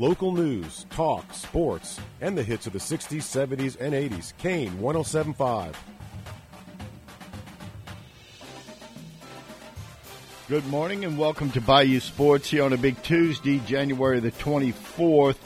Local news, talk, sports, and the hits of the 60s, 70s, and 80s. Kane 1075. Good morning and welcome to Bayou Sports here on a big Tuesday, January the 24th.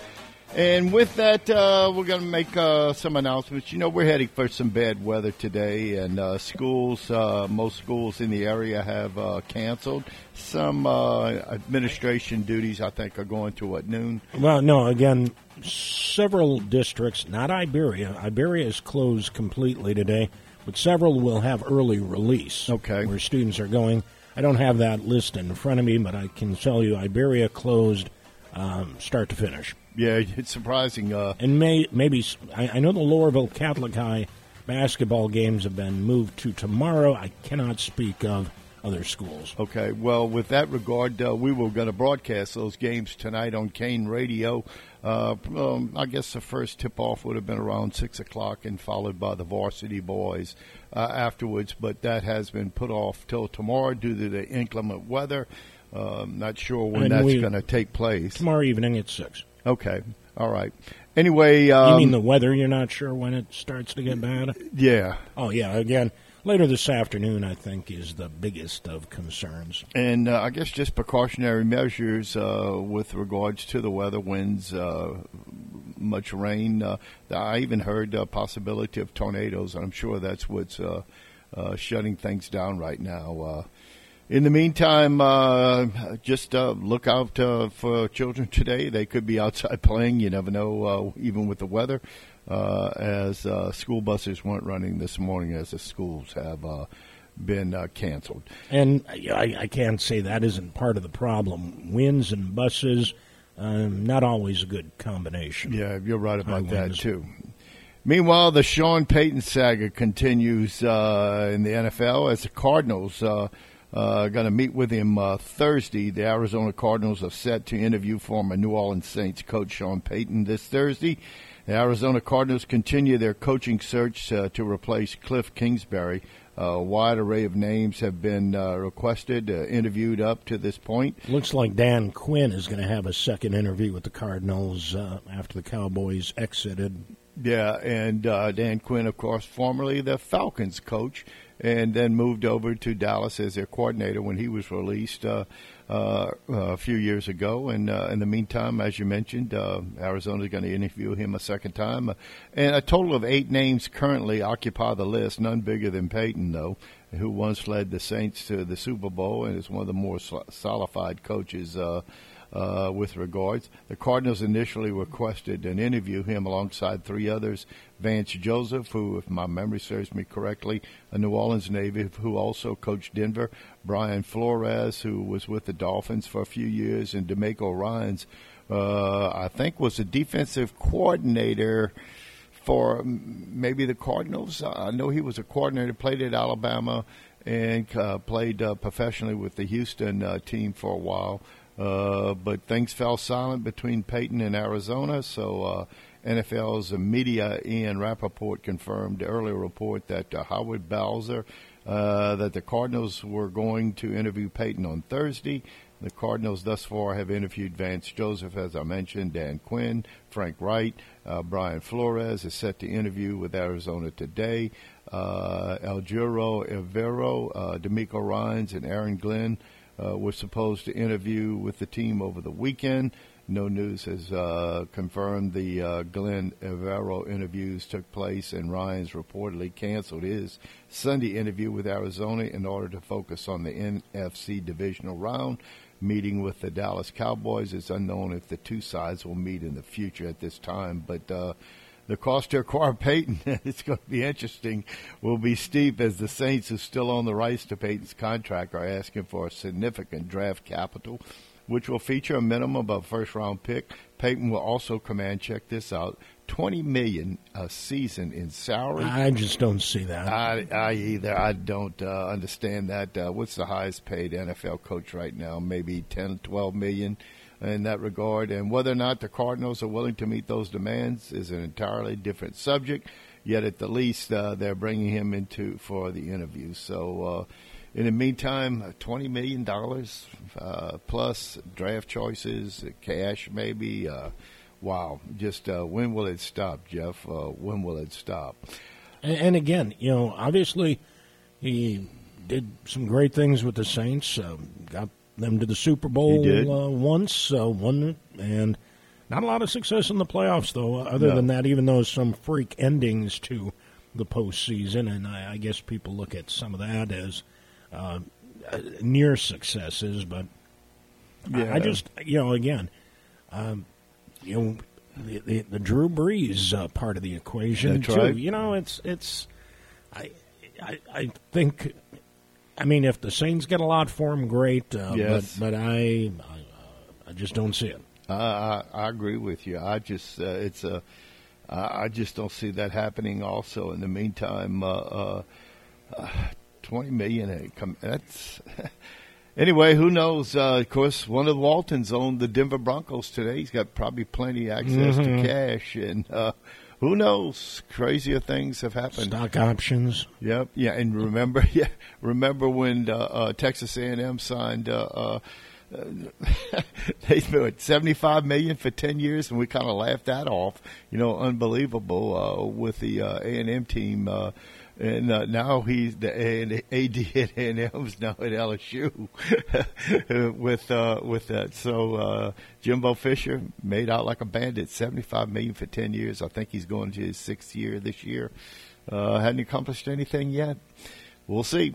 And with that, uh, we're going to make uh, some announcements. You know, we're heading for some bad weather today, and uh, schools, uh, most schools in the area have uh, canceled. Some uh, administration duties, I think, are going to at noon. Well, no, again, several districts, not Iberia. Iberia is closed completely today, but several will have early release. Okay. Where students are going. I don't have that list in front of me, but I can tell you Iberia closed um, start to finish. Yeah, it's surprising. Uh, and may, maybe I, I know the Loreauville Catholic High basketball games have been moved to tomorrow. I cannot speak of other schools. Okay, well, with that regard, uh, we were going to broadcast those games tonight on Kane Radio. Uh, um, I guess the first tip off would have been around 6 o'clock and followed by the varsity boys uh, afterwards, but that has been put off till tomorrow due to the inclement weather. Um, not sure when that's going to take place. Tomorrow evening at 6. Okay, all right. Anyway, um, you mean the weather? You're not sure when it starts to get bad? yeah, Oh, yeah. Again, later this afternoon, I think, is the biggest of concerns. And uh, I guess just precautionary measures uh, with regards to the weather, winds, uh, much rain. Uh, I even heard a possibility of tornadoes. I'm sure that's what's uh, uh, shutting things down right now. In the meantime, uh, just uh, look out uh, for children today. They could be outside playing. You never know, uh, even with the weather. Uh, as uh, school buses weren't running this morning, as the schools have uh, been uh, canceled. And I, I can't say that isn't part of the problem. Winds and buses, um, not always a good combination. Yeah, you're right about High that winds. too. Meanwhile, the Sean Payton saga continues uh, in the NFL as the Cardinals uh, going to meet with him uh, Thursday. The Arizona Cardinals are set to interview former New Orleans Saints coach Sean Payton this Thursday. The Arizona Cardinals continue their coaching search uh, to replace Cliff Kingsbury. a wide array of names have been uh, requested, uh, interviewed up to this point. Looks like Dan Quinn is going to have a second interview with the Cardinals uh, after the Cowboys exited. Yeah, and uh, Dan Quinn, of course, formerly the Falcons coach, and then moved over to Dallas as their coordinator when he was released uh, uh, a few years ago. And uh, in the meantime, as you mentioned, uh, Arizona is going to interview him a second time. Uh, and a total of eight names currently occupy the list, none bigger than Payton, though, who once led the Saints to the Super Bowl and is one of the more solidified coaches. Uh, with regards. The Cardinals initially requested an interview him alongside three others: Vance Joseph, who, if my memory serves me correctly, a New Orleans native who also coached Denver; Brian Flores, who was with the Dolphins for a few years, and DeMeco Ryans, uh, I think, was a defensive coordinator for maybe the Cardinals. I know he was a coordinator, played at Alabama, and uh, played uh, professionally with the Houston uh, team for a while. Uh, but things fell silent between Payton and Arizona, so uh, NFL's media Ian Rapoport confirmed earlier report that uh, Howard Balzer, uh, that the Cardinals were going to interview Payton on Thursday. The Cardinals thus far have interviewed Vance Joseph, as I mentioned, Dan Quinn, Frank Wright, uh, Brian Flores is set to interview with Arizona today. Uh, Ejiro Evero, DeMeco Ryans, and Aaron Glenn uh, were supposed to interview with the team over the weekend. No News has uh, confirmed the uh, Glenn Evero interviews took place, and Ryan's reportedly canceled his Sunday interview with Arizona in order to focus on the NFC divisional round. Meeting with the Dallas Cowboys. It's unknown if the two sides will meet in the future at this time, but uh, the cost to acquire Payton, it's going to be interesting, will be steep as the Saints, who still own the rights to Payton's contract, are asking for a significant draft capital, which will feature a minimum of a first round pick. Payton will also command, check this out, twenty million a season in salary. I just don't see that. I, I either I don't uh, understand that. Uh, what's the highest paid NFL coach right now? Maybe 10, 12 million in that regard. And whether or not the Cardinals are willing to meet those demands is an entirely different subject. Yet at the least, uh, they're bringing him into for the interview. So. Uh, in the meantime, twenty million dollars uh, plus draft choices, cash maybe. Uh, wow, just uh, when will it stop, Jeff? Uh, when will it stop? And, and, again, you know, obviously he did some great things with the Saints. Uh, got them to the Super Bowl uh, once, won and not a lot of success in the playoffs, though. Other no. than that, even though some freak endings to the postseason, and I, I guess people look at some of that as uh, near successes, but yeah. I, I, just, you know, again, um, you know, the, the, the Drew Brees uh, part of the equation That's too. Right. You know, it's it's, I, I, I think, I mean, if the Saints get a lot for him, great. Uh, yes. but but I, I, I just don't see it. I, I agree with you. I just uh, it's a I just don't see that happening. Also, in the meantime, uh, uh, uh twenty million. That's anyway. Who knows? Uh, of course, one of the Waltons owned the Denver Broncos today. He's got probably plenty access mm-hmm. to cash, and uh, who knows? Crazier things have happened. Stock options. Yep. Yeah. And remember, yeah, remember when uh, uh, Texas A&M signed uh, they spent seventy five million for ten years, and we kind of laughed that off. You know, unbelievable uh, with the uh, A and M team. And uh, now he's the AD at A&M's now at LSU with uh, with that. So uh, Jimbo Fisher made out like a bandit. Seventy five million for ten years. I think he's going to his sixth year this year. Uh, hadn't accomplished anything yet. We'll see.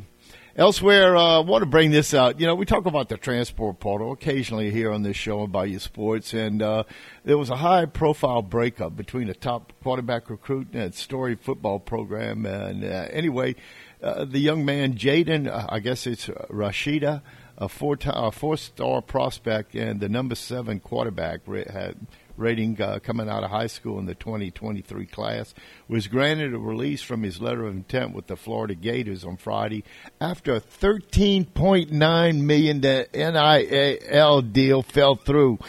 Elsewhere, I uh, want to bring this out. You know, we talk about the transport portal occasionally here on this show on Bayou Sports, and uh, there was a high-profile breakup between a top quarterback recruit and Story football program. And uh, anyway, uh, the young man Jaden, uh, I guess it's Rashada, a four four-star prospect and the number seven quarterback, had rating uh, coming out of high school in the 2023 class, was granted a release from his letter of intent with the Florida Gators on Friday after a $13.9 million NIL deal fell through.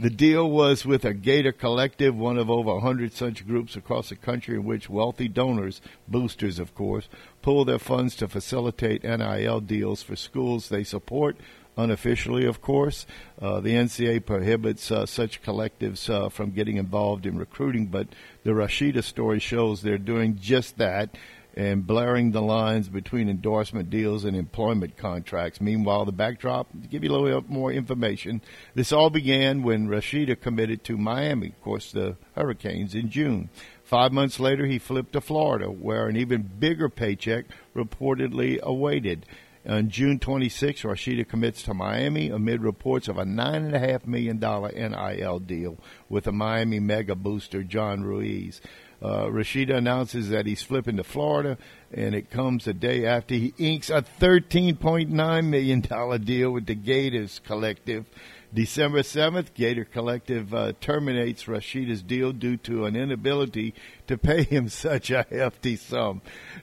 The deal was with a Gator Collective, one of over 100 such groups across the country in which wealthy donors, boosters of course, pool their funds to facilitate NIL deals for schools they support unofficially, of course. Uh, the NCA prohibits uh, such collectives uh, from getting involved in recruiting, but the Rashada story shows they're doing just that and blurring the lines between endorsement deals and employment contracts. Meanwhile, the backdrop, to give you a little bit more information, this all began when Rashada committed to Miami, of course, the Hurricanes, in June. Five months later, he flipped to Florida, where an even bigger paycheck reportedly awaited. On June 26, Rashada commits to Miami amid reports of a $9.5 million NIL deal with a Miami mega booster, John Ruiz. Uh, Rashada announces that he's flipping to Florida, and it comes a day after he inks a $13.9 million deal with the Gators Collective December 7th, Gator Collective uh, terminates Rashada's deal due to an inability to pay him such a hefty sum.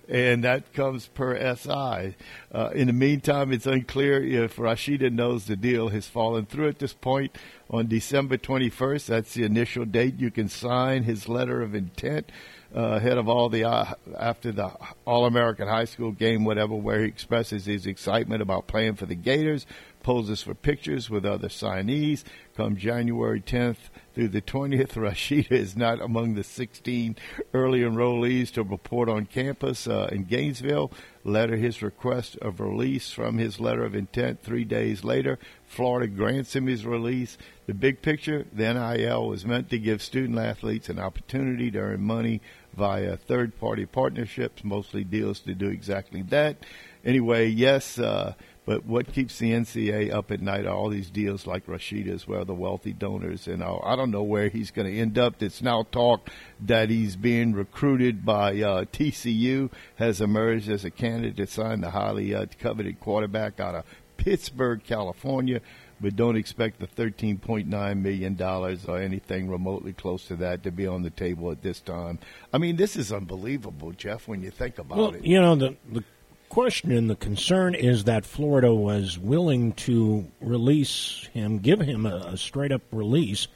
And that comes per SI. Uh, in the meantime, it's unclear if Rashada knows the deal has fallen through at this point. On December 21st, that's the initial date, you can sign his letter of intent. Uh, ahead of all the uh, after the All American High School game, whatever, where he expresses his excitement about playing for the Gators, poses for pictures with other signees. Come January 10th through the 20th, Rashada is not among the 16 early enrollees to report on campus uh, in Gainesville. Letter his request of release from his letter of intent three days later. Florida grants him his release. The big picture, the NIL was meant to give student athletes an opportunity to earn money via third party partnerships, mostly deals to do exactly that. Anyway, yes, uh, but what keeps the NCA up at night are all these deals like Rashada's, where the wealthy donors, and uh, I don't know where he's going to end up. It's now talk that he's being recruited by uh, TCU, has emerged as a candidate to sign the highly uh, coveted quarterback out of Pittsburg, California. But don't expect the $13.9 million or anything remotely close to that to be on the table at this time. I mean, this is unbelievable, Jeff, when you think about well, it. You know, the, the question and the concern is that Florida was willing to release him, give him a, a straight up release,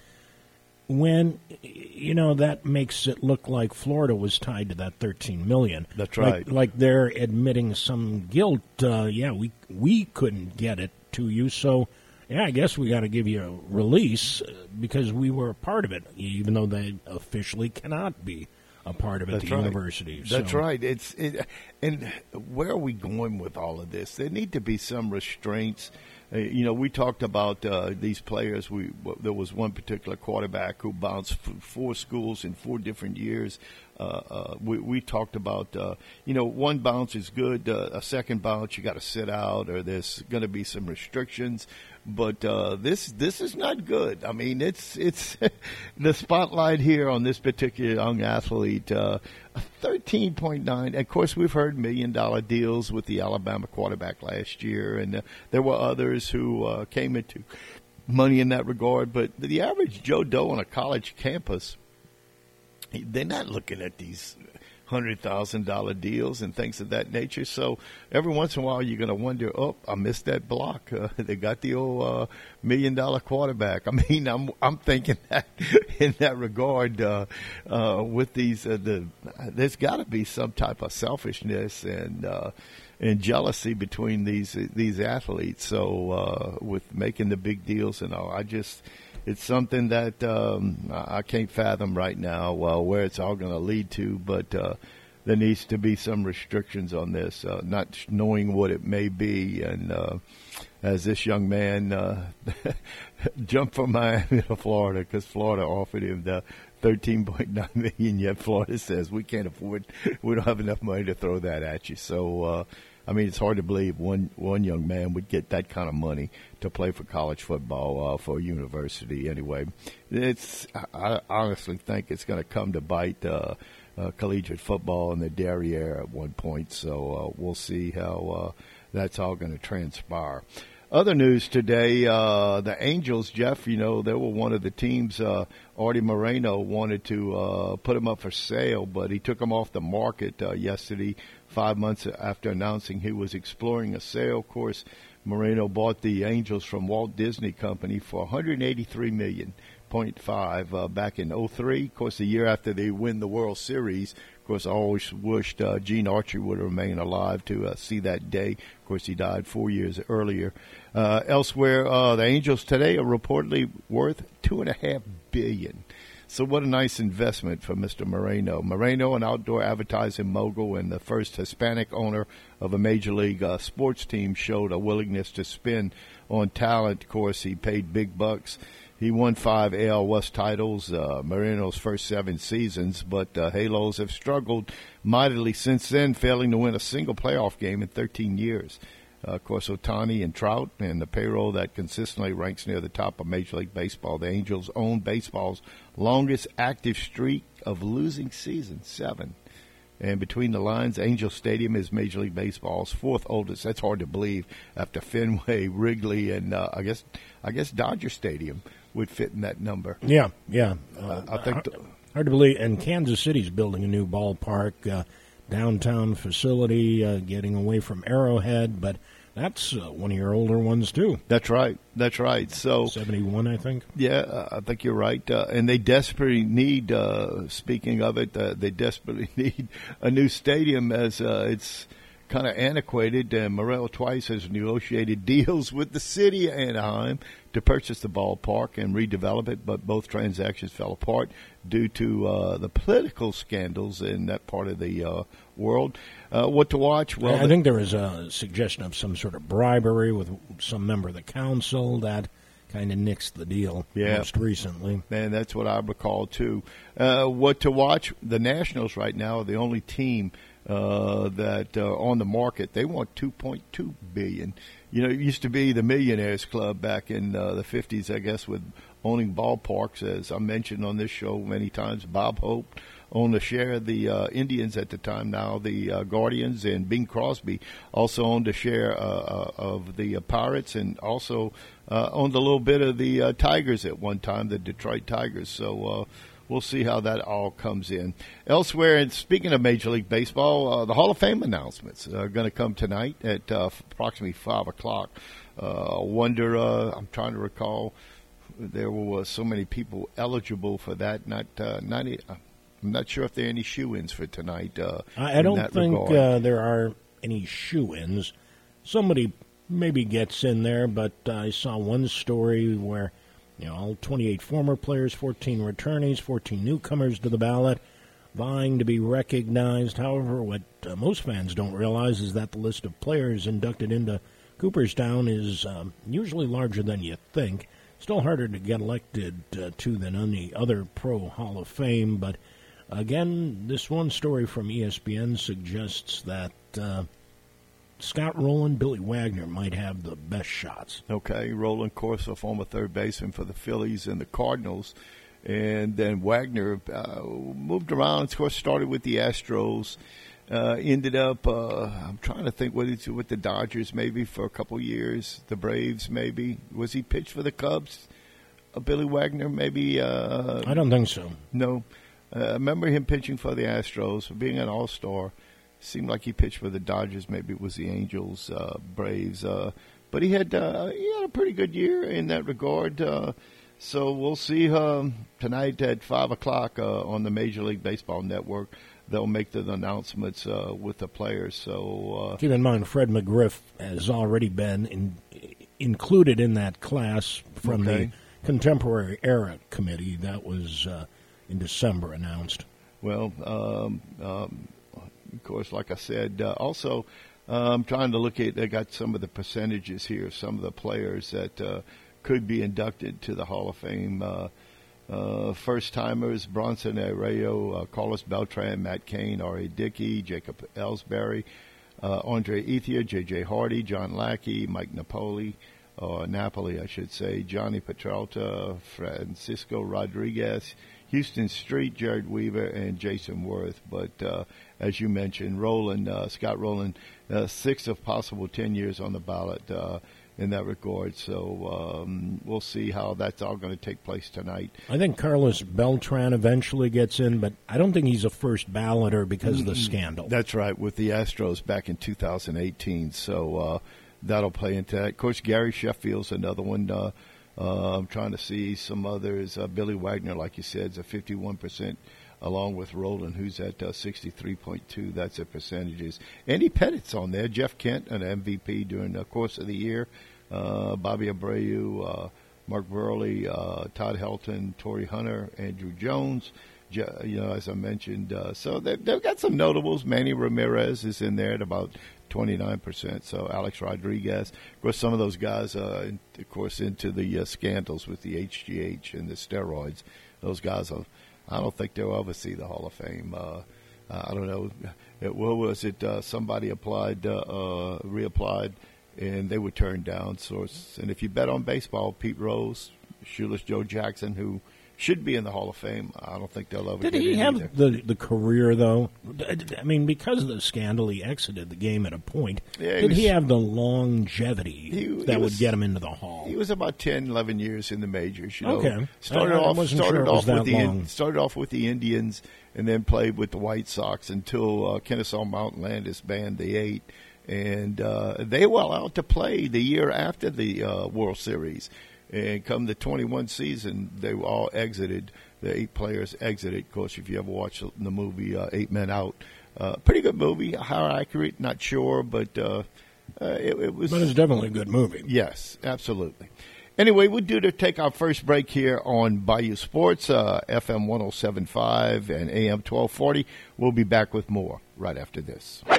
when you know that makes it look like Florida was tied to that 13 million. That's right. Like, like they're admitting some guilt. Uh, yeah, we we couldn't get it to you, so yeah, I guess we got to give you a release uh, because we were a part of it, even though they officially cannot be a part of it. That's the right. university. That's So- right. It's it, and where are we going with all of this? There need to be some restraints. Uh, you know, we talked about uh, these players. We there was one particular quarterback who bounced f- four schools in four different years. Uh, uh, we, we talked about uh, you know one bounce is good. Uh, a second bounce you got to sit out, or there's going to be some restrictions. But uh, this this is not good. I mean, it's it's the spotlight here on this particular young athlete. Uh, Thirteen point nine. Of course, we've heard million dollar deals with the Alabama quarterback last year, and uh, there were others who uh, came into money in that regard. But the average Joe Doe on a college campus, they're not looking at these hundred thousand dollar deals and things of that nature. So every once in a while, you're going to wonder, oh, I missed that block. Uh, they got the old uh, million dollar quarterback. I mean, I'm I'm thinking that in that regard uh, uh, with these, uh, the there's got to be some type of selfishness and. Uh, and jealousy between these these athletes. So uh, with making the big deals and all, I just it's something that um, I can't fathom right now. Well, where it's all going to lead to, but uh, there needs to be some restrictions on this. Uh, not knowing what it may be, and uh, as this young man uh, jumped from Miami to Florida because Florida offered him the. 13.9 million yet Florida says we can't afford we don't have enough money to throw that at you so uh I mean, it's hard to believe one one young man would get that kind of money to play for college football uh, for university. Anyway, it's I, honestly think it's going to come to bite uh, uh, collegiate football in the derriere at one point. So uh, we'll see how uh, that's all going to transpire. Other news today: uh, the Angels, Jeff. You know they were one of the teams. Uh, Arte Moreno wanted to uh, put him up for sale, but he took him off the market uh, yesterday. Five months after announcing he was exploring a sale, of course, Moreno bought the Angels from Walt Disney Company for 183 million point five uh, back in 03. Of course, the year after they win the World Series. Of course, I always wished uh, Gene Archer would remain alive to uh, see that day. Of course, he died four years earlier. Uh, elsewhere, uh, the Angels today are reportedly worth two and a half billion. So what a nice investment for Mr. Moreno. Moreno, an outdoor advertising mogul and the first Hispanic owner of a major league uh, sports team, showed a willingness to spend on talent. Of course, he paid big bucks. He won five AL West titles, uh, Moreno's first seven seasons, but uh, Halos have struggled mightily since then, failing to win a single playoff game in 13 years. Uh, of course, Ohtani and Trout, and the payroll that consistently ranks near the top of Major League Baseball. The Angels own baseball's longest active streak of losing seasons, seven. And between the lines, Angel Stadium is Major League Baseball's fourth oldest. That's hard to believe after Fenway, Wrigley, and uh, I guess I guess Dodger Stadium would fit in that number. Yeah, yeah. Uh, I think. hard, hard to believe. And Kansas City's building a new ballpark, uh, downtown facility, uh, getting away from Arrowhead, but that's uh, one of your older ones too. That's right. That's right. So seventy-one, I think. Yeah, I think you're right. Uh, and they desperately need. Uh, speaking of it, uh, they desperately need a new stadium as uh, it's kind of antiquated. And Morel twice has negotiated deals with the city of Anaheim to purchase the ballpark and redevelop it, but both transactions fell apart due to uh, the political scandals in that part of the uh, world. Uh, what to watch? Well, I think there was a suggestion of some sort of bribery with some member of the council that kind of nixed the deal Yeah. most recently. And that's what I recall too. Uh, what to watch? The Nationals right now are the only team uh, that uh, on the market. They want 2.2 billion. You know, it used to be the Millionaires Club back in uh, the 50s, I guess, with owning ballparks. As I mentioned on this show many times, Bob Hope owned a share of the uh, Indians at the time. Now the uh, Guardians and Bing Crosby also owned a share uh, uh, of the uh, Pirates and also owned a little bit of the Tigers at one time, the Detroit Tigers. So. Uh, We'll see how that all comes in. Elsewhere, and speaking of Major League Baseball, uh, the Hall of Fame announcements are going to come tonight at uh, approximately five o'clock. Uh, I wonder. Uh, I'm trying to recall there were so many people eligible for that. Not uh, not. I'm not sure if there are any shoe-ins for tonight. Uh, I, I don't think uh, there are any shoe-ins. Somebody maybe gets in there, but I saw one story where you know all 28 former players, 14 returnees, 14 newcomers to the ballot, vying to be recognized. However, what uh, most fans don't realize is that the list of players inducted into Cooperstown is um, usually larger than you think. Still harder to get elected uh, to than any other pro Hall of Fame, but again, this one story from ESPN suggests that uh, Scott Rolen, Billy Wagner might have the best shots. Okay, Rolen, of course, a former third baseman for the Phillies and the Cardinals. And then Wagner uh, moved around. Of course, started with the Astros. Uh, ended up, uh, I'm trying to think what with the Dodgers maybe for a couple years. The Braves maybe. Was he pitched for the Cubs? Uh, Billy Wagner maybe. Uh, I don't think so. No. Uh, I remember him pitching for the Astros, being an All Star. Seemed like he pitched for the Dodgers. Maybe it was the Angels, uh, Braves. but he had he had a pretty good year in that regard. so we'll see um, tonight at five o'clock on the Major League Baseball Network they'll make the announcements uh, with the players. So uh, keep in mind, Fred McGriff has already been in, included in that class from okay. the contemporary era committee that was uh, in December announced. Well, um, um, of course, like I said, uh, also. Uh, I'm trying to look at. They got some of the percentages here. Some of the players that uh, could be inducted to the Hall of Fame. Uh, first timers Bronson Arroyo, uh, Carlos Beltran, Matt Cain, R.A. Dickey, Jacob Ellsbury, uh, Andre Ethier, J.J. Hardy, John Lackey, Mike Napoli, or Napoli, I should say, Jhonny Peralta, Francisco Rodriguez, Huston Street, Jered Weaver, and Jayson Werth. But uh, as you mentioned, Rolen, uh, Scott Rolen, uh, six of possible 10 years on the ballot. Uh, in that regard. So um, we'll see how that's all going to take place tonight. I think Carlos Beltran eventually gets in, but I don't think he's a first balloter because mm-hmm. of the scandal. That's right, with the Astros back in 2018. So uh, that'll play into that. Of course, Gary Sheffield's another one. Uh, uh, I'm trying to see some others. Uh, Billy Wagner, like you said, is a 51 percent along with Rolen, who's at uh, 63.2. That's the percentages. Andy Pettitte's on there. Jeff Kent, an MVP during the course of the year. Uh, Bobby Abreu, uh, Mark Buehrle, uh, Todd Helton, Torii Hunter, Andruw Jones. You know, as I mentioned, uh, so they've, they've got some notables. Manny Ramirez is in there at about 29%. So Alex Rodriguez. Of course, some of those guys, uh, of course, into the uh, scandals with the HGH and the steroids. Those guys, are, I don't think they'll ever see the Hall of Fame. Uh, I don't know. It, what was it? Uh, somebody applied, uh, uh, reapplied and they were turned down. So, and if you bet on baseball, Pete Rose, Shoeless Joe Jackson, who should be in the Hall of Fame. I don't think they'll ever. Did he have either. the the career though? I mean, because of the scandal, he exited the game at a point. Yeah, he Did was, he have the longevity he, that he was, would get him into the Hall? He was about 10, 11 years in the majors. You know, okay, started I, off I started sure off with the started off with the Indians, and then played with the White Sox until uh, Kennesaw Mountain Landis banned the eight and uh, they were allowed to play the year after the uh, World Series. And come the 21 season, they were all exited. The eight players exited. Of course, if you ever watched the movie uh, Eight Men Out, uh, pretty good movie. How accurate, not sure, but uh, uh, it, it was. But it's definitely a good movie. Yes, absolutely. Anyway, we do to take our first break here on Bayou Sports, uh, FM 1075 and AM 1240. We'll be back with more right after this.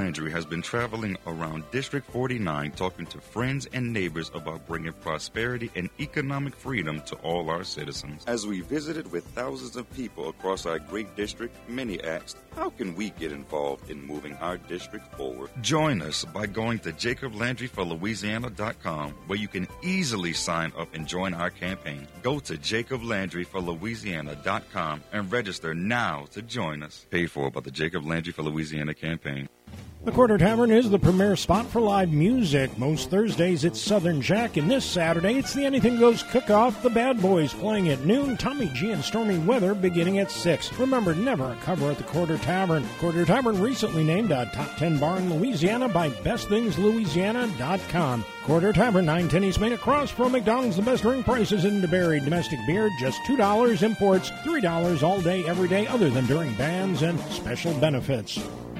Landry has been traveling around District 49 talking to friends and neighbors about bringing prosperity and economic freedom to all our citizens. As we visited with thousands of people across our great district, many asked, How can we get involved in moving our district forward? Join us by going to JacobLandryForLouisiana.com where you can easily sign up and join our campaign. Go to JacobLandryForLouisiana.com and register now to join us. Paid for by the Jacob Landry for Louisiana campaign. The Quarter Tavern is the premier spot for live music. Most Thursdays it's Southern Jack, and this Saturday it's the Anything Goes Cook-Off. The Bad Boys playing at noon, Tommy G and Stormy Weather beginning at 6. Remember, never a cover at the Quarter Tavern. Quarter Tavern recently named a top 10 bar in Louisiana by BestThingsLouisiana.com. Quarter Tavern, 910 East Main across from McDonald's. The best drink prices in DeBary. Domestic beer, just $2. Imports, $3 all day, every day, other than during bands and special benefits.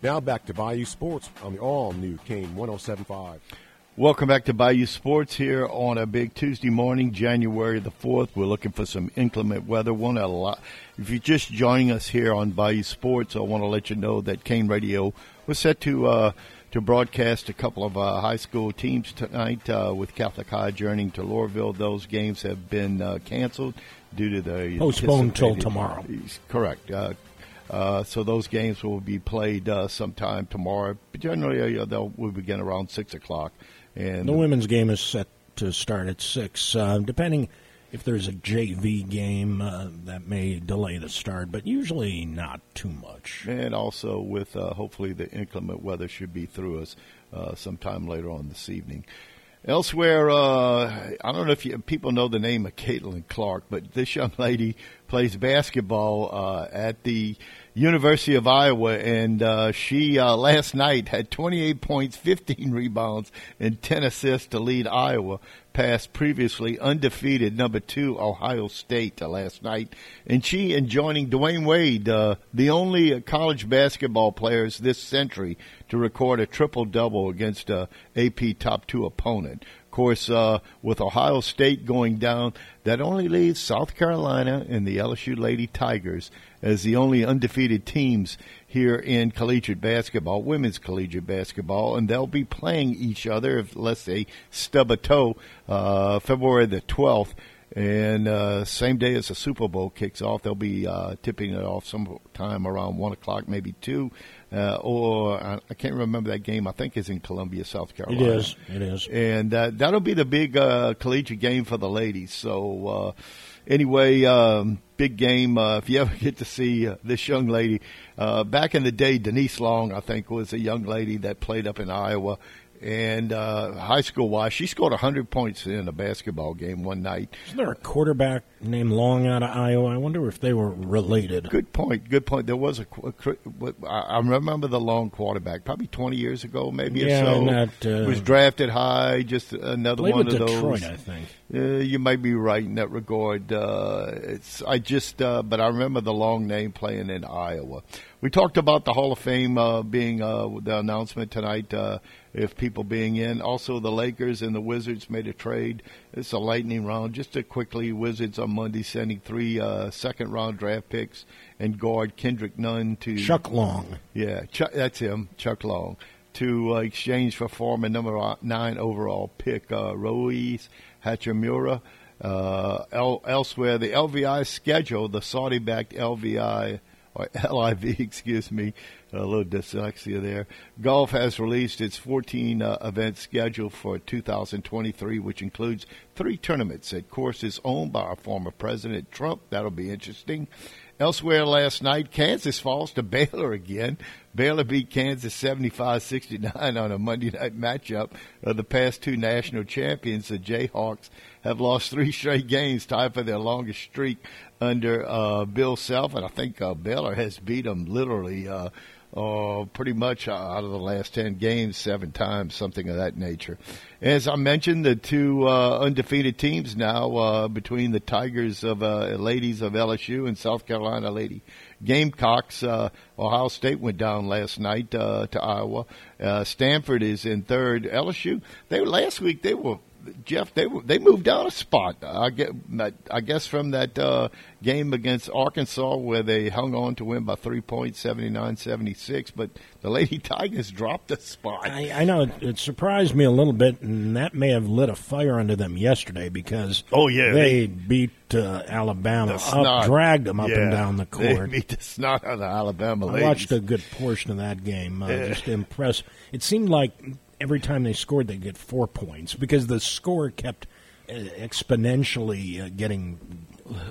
Now back to Bayou Sports on the all new Kane 1075. Welcome back to Bayou Sports here on a big Tuesday morning, January the 4th. We're looking for some inclement weather. Want a lot. If you're just joining us here on Bayou Sports, I want to let you know that Kane Radio was set to uh, to broadcast a couple of uh, high school teams tonight uh, with Catholic High journeying to Loreauville. Those games have been uh, canceled due to the postponed till tomorrow. Correct. Uh, so those games will be played uh, sometime tomorrow. But generally, uh, they'll will begin around six o'clock. And the women's game is set to start at six, uh, depending if there's a JV game uh, that may delay the start, but usually not too much. And also, with uh, hopefully the inclement weather should be through us sometime later on this evening. Elsewhere, uh, I don't know if you, people know the name of Caitlin Clark, but this young lady plays basketball uh, at the University of Iowa, and uh, she uh, last night had 28 points, 15 rebounds, and 10 assists to lead Iowa previously undefeated number two Ohio State uh, last night, and she and joining Dwyane Wade, uh, the only college basketball players this century to record a triple double against a AP top two opponent. Of course, uh, with Ohio State going down, that only leaves South Carolina and the LSU Lady Tigers as the only undefeated teams here in collegiate basketball, women's collegiate basketball, and they'll be playing each other, if, let's say, stub a toe, uh, February the 12th. And uh, same day as the Super Bowl kicks off, they'll be uh, tipping it off sometime around 1 o'clock, maybe 2 uh, or uh, I can't remember that game. I think it's in Columbia, South Carolina. It is. It is. And uh, that'll be the big uh, collegiate game for the ladies. So uh, anyway, um, big game. Uh, if you ever get to see uh, this young lady, uh, back in the day, Denise Long, I think, was a young lady that played up in Iowa, and uh, high school wise, she scored 100 points in a basketball game one night. Isn't there a quarterback named Long out of Iowa? I wonder if they were related. Good point. Good point. There was a. I remember the Long quarterback, probably 20 years ago, maybe yeah, or so. That, uh, was drafted high. Just another one of Detroit, those. I think. Uh, you might be right in that regard. Uh, it's I just, uh, but I remember the long name playing in Iowa. We talked about the Hall of Fame uh, being uh, the announcement tonight. Uh, if people being in, also the Lakers and the Wizards made a trade. It's a lightning round. Just to quickly, Wizards on Monday sending three second round draft picks and guard Kendrick Nunn to Chuck Long. Yeah, Chuck, that's him, Chuck Long to uh, exchange for former number nine overall pick uh, Ruiz Hachimura. Uh, el- elsewhere, the LVI schedule, the Saudi-backed LVI or LIV, excuse me, a little dyslexia there. Golf has released its 14 uh, event schedule for 2023, which includes three tournaments at courses owned by our former President Trump. That'll be interesting. Elsewhere last night, Kansas falls to Baylor again. Baylor beat Kansas 75-69 on a Monday night matchup. Uh, the past two national champions, the Jayhawks, have lost three straight games, tied for their longest streak under uh, Bill Self, and I think uh, Baylor has beat them literally uh, uh, pretty much out of the last 10 games, seven times, something of that nature. As I mentioned, the two uh, undefeated teams now uh, between the Tigers of uh, ladies of LSU and South Carolina Lady Gamecocks. Uh, Ohio State went down last night uh, to Iowa. Uh, Stanford is in third. LSU, they last week they were Jeff, they they moved down a spot. I get, I guess from that uh, game against Arkansas where they hung on to win by three points, 79-76, But the Lady Tigers dropped a spot. I, I know it, it, surprised me a little bit, and that may have lit a fire under them yesterday because oh yeah, they, they beat uh, Alabama up, dragged them up yeah, and down the court. They beat the snot out of Alabama. I watched a good portion of that game. Uh, yeah. Just impressed. It seemed like every time they scored, they get four points because the score kept uh, exponentially uh, getting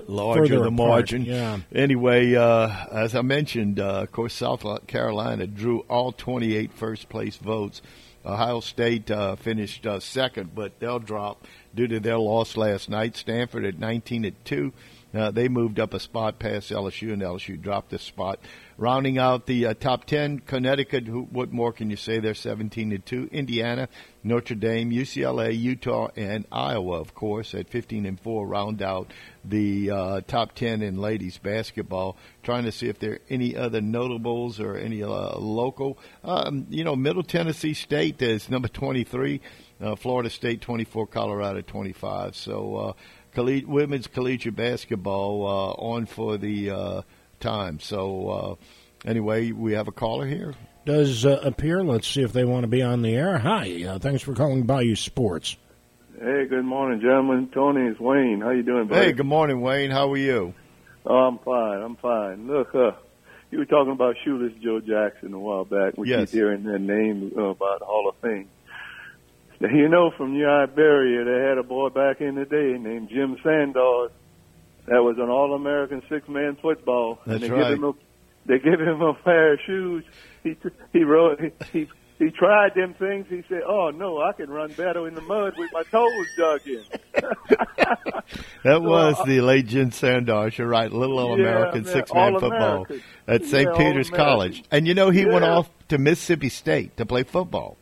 larger the margin. Yeah. Anyway, uh, as I mentioned, uh, of course, South Carolina drew all 28 first place votes. Ohio State uh, finished uh, second, but they'll drop due to their loss last night. Stanford at 19 at two. Uh, they moved up a spot past LSU, and LSU dropped a spot. Rounding out the uh, top 10, Connecticut, who, what more can you say? They're 17 and 2. Indiana, Notre Dame, UCLA, Utah, and Iowa, of course, at 15 and 4, round out the uh, top 10 in ladies basketball. Trying to see if there are any other notables or any uh, local. Um, you know, Middle Tennessee State is number 23. Uh, Florida State 24, Colorado 25. So women's collegiate basketball uh, on for the uh, time. So uh, anyway, we have a caller here. Does uh, appear. Let's see if they want to be on the air. Hi, uh, thanks for calling Bayou Sports. Hey, good morning, gentlemen. Tony, it's Wayne. How you doing, buddy? Hey, good morning, Wayne. How are you? Oh, I'm fine. I'm fine. Look, uh, you were talking about Shoeless Joe Jackson a while back. We yes. keep hearing that name uh, about Hall of Fame. You know, from New Iberia, they had a boy back in the day named Jim Sandaws that was an All-American six-man football. That's and they right. Give him a, they give him a pair of shoes. He he wrote he, he he tried them things. He said, "Oh no, I can run better in the mud with my toes dug in." that was uh, the late Jim Sandaws. You're right, Little All American yeah, six man football at St. Yeah, Peter's College. And you know, he yeah. went off to Mississippi State to play football.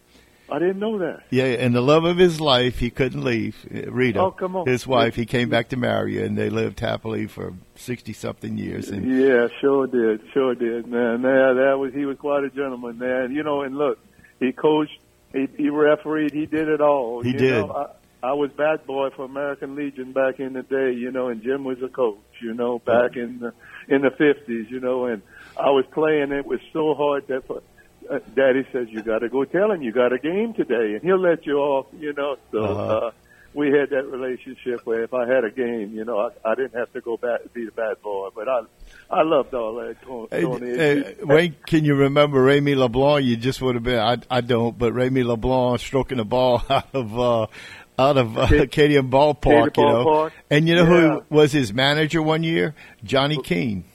I didn't know that. Yeah, and the love of his life, he couldn't leave. Rita, oh, come on. his wife, he came back to marry her, and they lived happily for sixty something years. And yeah, sure did, sure did, man. Man, that was he was quite a gentleman, man. You know, and look, he coached, he, he refereed, he did it all. He you did. Know, I, I was bat boy for American Legion back in the day, you know, and Jim was a coach, you know, back in the in the fifties, you know, and I was playing. It was so hard that. For, uh, Daddy says you got to go tell him you got a game today, and he'll let you off. You know, so Uh-huh. uh, we had that relationship where if I had a game, you know, I, I didn't have to go back be the bad boy, but I I loved all that. Tony, Hey, hey, Wayne, can you remember Remy LeBlanc? You just would have been. I, I don't, but Remy LeBlanc stroking the ball out of uh, out of uh, Acadian Ballpark, Katie you know. Ballpark. And you know Yeah. who was his manager one year? Johnny Keane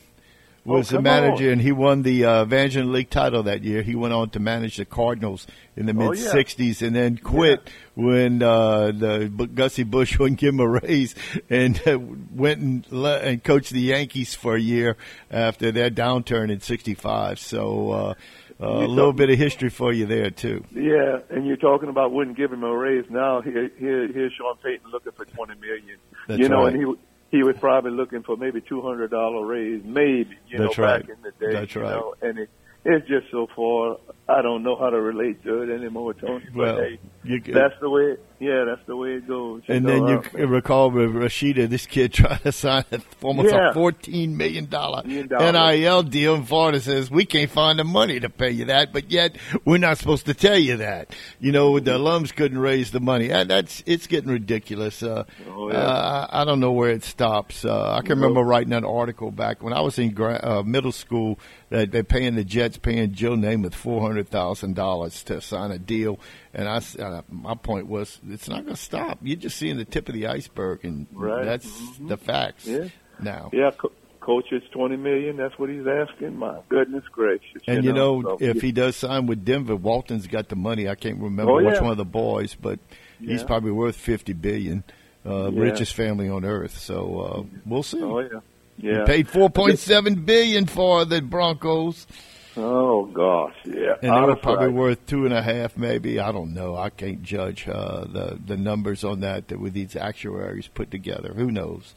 was Oh, the manager, on. and he won the uh, League title that year. He went on to manage the Cardinals in the Oh, mid yeah. '60s, and then quit when uh, the Gussie Busch wouldn't give him a raise, and uh, went and, le- and coached the Yankees for a year after their downturn in '65. So. Uh, uh, a little bit of history for you there too. Yeah, and you're talking about wouldn't give him a raise. Now here, here, here's Sean Payton looking for twenty million. That's you know, right. and he he was probably looking for maybe two hundred dollar raise, maybe. You That's know, right. back in the day. That's you right. Know, and it, it's just so far. I don't know how to relate to it anymore, Tony. But Well, hey, you, that's the way. Yeah, that's the way it goes. and then you uh, c recall with Rashada, this kid tried to sign a- almost Yeah. a fourteen million dollar. NIL deal, and Florida says we can't find the money to pay you that, but yet we're not supposed to tell you that. You know, the alums couldn't raise the money. And that's it's getting ridiculous. Uh, Oh, yeah. uh, I don't know where it stops. Uh, I can remember writing an article back when I was in gra- uh, middle school that they're paying the Jets paying Joe Namath four hundred thousand dollars to sign a deal, and I my point was it's not going to stop. You're just seeing the tip of the iceberg, and Right. that's Mhm. the facts Yeah. now. Yeah, co- coach is twenty million. That's what he's asking. My goodness gracious! And you know, so, if he does sign with Denver, Walton's got the money. I can't remember Oh, which yeah. one of the boys, but he's probably worth fifty billion. Uh, Yeah. Richest family on earth. So uh, we'll see. oh yeah, He yeah. paid four point seven billion for the Broncos. Oh gosh, yeah. And they were probably worth two and a half, maybe. I don't know. I can't judge uh, the the numbers on that that with these actuaries put together. Who knows?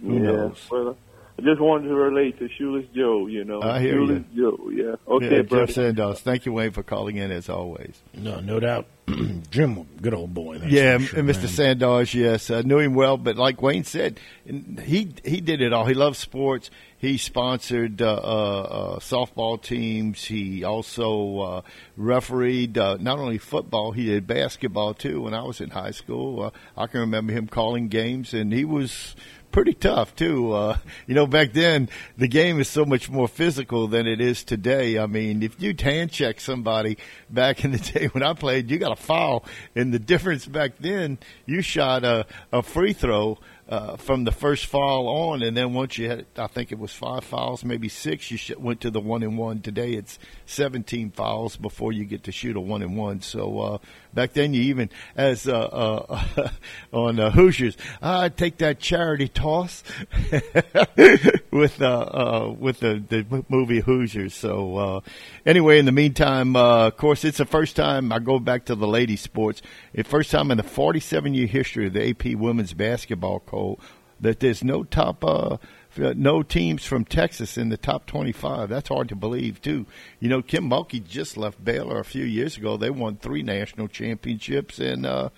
Who yeah. knows? Well, I just wanted to relate to Shoeless Joe. You know, I hear Shoeless you. Joe. Yeah. Okay, yeah, brother. Jeff Sandos. Thank you, Wayne, for calling in as always. No, no doubt. Jim, good old boy. That's yeah, sure, and Mr. man. Sandoz, yes, I knew him well, but like Wayne said, he he did it all. He loved sports. He sponsored uh, uh, uh, softball teams. He also uh, refereed uh, not only football, he did basketball too. When I was in high school, uh, I can remember him calling games, and he was pretty tough too. Uh, you know, back then the game is so much more physical than it is today. I mean, if you hand check somebody back in the day when I played, you got a foul, and the difference back then, you shot a, a free throw. Uh, from the first foul on, and then once you had, I think it was five fouls, maybe six, you sh- went to the one and one. Today it's 17 fouls before you get to shoot a one and one. So uh, back then, you even as uh, uh, on uh, Hoosiers, I take that charity toss with uh, uh, with the, the movie Hoosiers. So uh, anyway, in the meantime, uh, of course, it's the first time I go back to the ladies' sports. The first time in the 47 year history of the AP women's basketball code that there's no top. Uh, no teams from Texas in the top 25. That's hard to believe, too. You know, Kim Mulkey just left Baylor a few years ago. They won three national championships. And uh,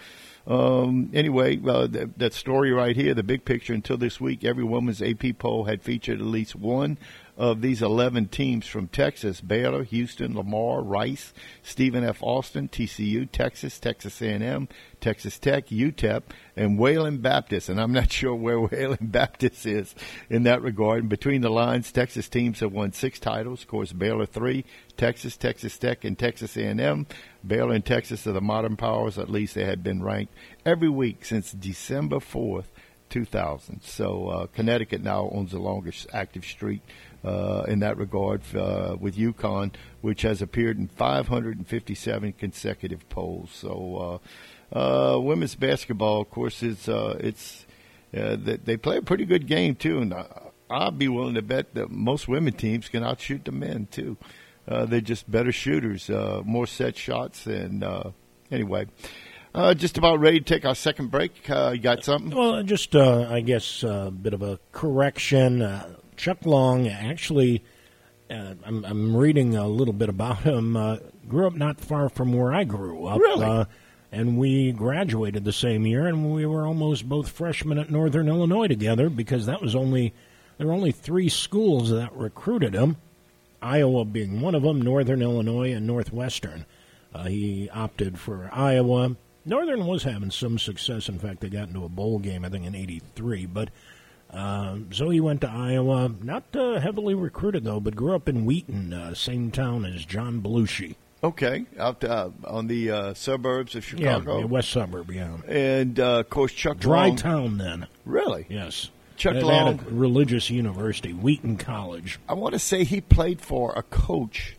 um, anyway, uh, that, that story right here, the big picture until this week, every woman's AP poll had featured at least one of these 11 teams from Texas, Baylor, Houston, Lamar, Rice, Stephen F. Austin, TCU, Texas, Texas A&M, Texas Tech, UTEP, and Wayland Baptist. And I'm not sure where Wayland Baptist is in that regard. And between the lines, Texas teams have won six titles. Of course, Baylor three, Texas, Texas Tech, and Texas A&M. Baylor and Texas are the modern powers. At least they had been ranked every week since December 4th. 2000. So uh, Connecticut now owns the longest active streak uh, in that regard uh, with UConn, which has appeared in 557 consecutive polls. So uh, uh, women's basketball, of course, is uh, it's uh, they, they play a pretty good game too, and I'd be willing to bet that most women teams can outshoot the men too. Uh, they're just better shooters, uh, more set shots, and uh, anyway. Uh, just about ready to take our second break. Uh, you got something? Well, just uh, I guess a bit of a correction. Chuck Long actually, uh, I'm, I'm reading a little bit about him. Uh, grew up not far from where I grew up. Really? Uh, and we graduated the same year, and we were almost both freshmen at Northern Illinois together because that was only there were only three schools that recruited him. Iowa being one of them, Northern Illinois and Northwestern. Uh, he opted for Iowa. Northern was having some success. In fact, they got into a bowl game, I think, in '83. But uh, so he went to Iowa. Not uh, heavily recruited though, but grew up in Wheaton, uh, same town as John Belushi. Okay, out uh, on the uh, suburbs of Chicago. yeah, west suburb. Yeah, And uh, of course, Chuck dry Long. town then. Really? Yes, Chuck they Long. had a religious university, Wheaton College. I want to say he played for a coach.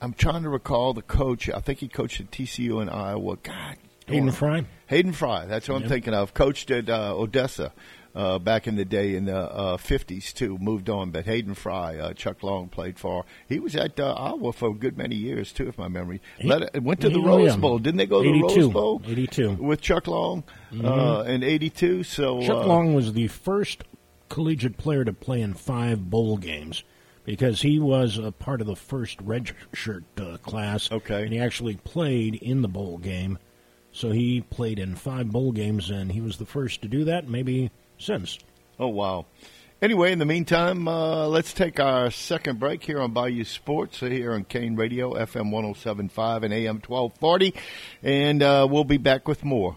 I'm trying to recall the coach. I think he coached at TCU in Iowa. God, Hayden Fry. Hayden Fry. That's what I'm thinking of. Coached at uh, Odessa uh, back in the day in the uh, 50s too. Moved on, but Hayden Fry, uh, Chuck Long played for. He was at uh, Iowa for a good many years too, if my memory. He- Led, went to the Rose. Bowl. Didn't they go to the Rose Bowl? 82. with Chuck Long uh, in '82. So Chuck uh, Long was the first collegiate player to play in five bowl games because he was a part of the first red shirt uh, class. Okay. And he actually played in the bowl game. So he played in five bowl games, and he was the first to do that, maybe since. Oh, wow. Anyway, in the meantime, uh, let's take our second break here on Bayou Sports uh, here on Kane Radio, FM 1075 and AM 1240. And uh, we'll be back with more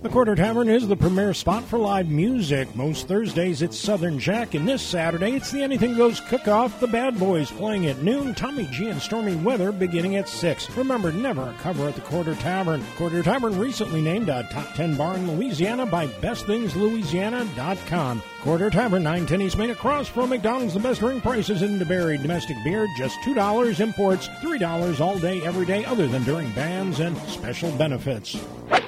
The Quarter Tavern is the premier spot for live music. Most Thursdays it's Southern Jack, and this Saturday it's the Anything Goes Cook-Off. The Bad Boys playing at noon, Tommy G and Stormy Weather beginning at 6. Remember, never a cover at the Quarter Tavern. Quarter Tavern recently named a top 10 bar in Louisiana by BestThingsLouisiana.com. Quarter Tavern, 910 East Main across from McDonald's. The best drink prices in DeBerry. Domestic beer, just $2. Imports, $3 all day, every day, other than during bands and special benefits.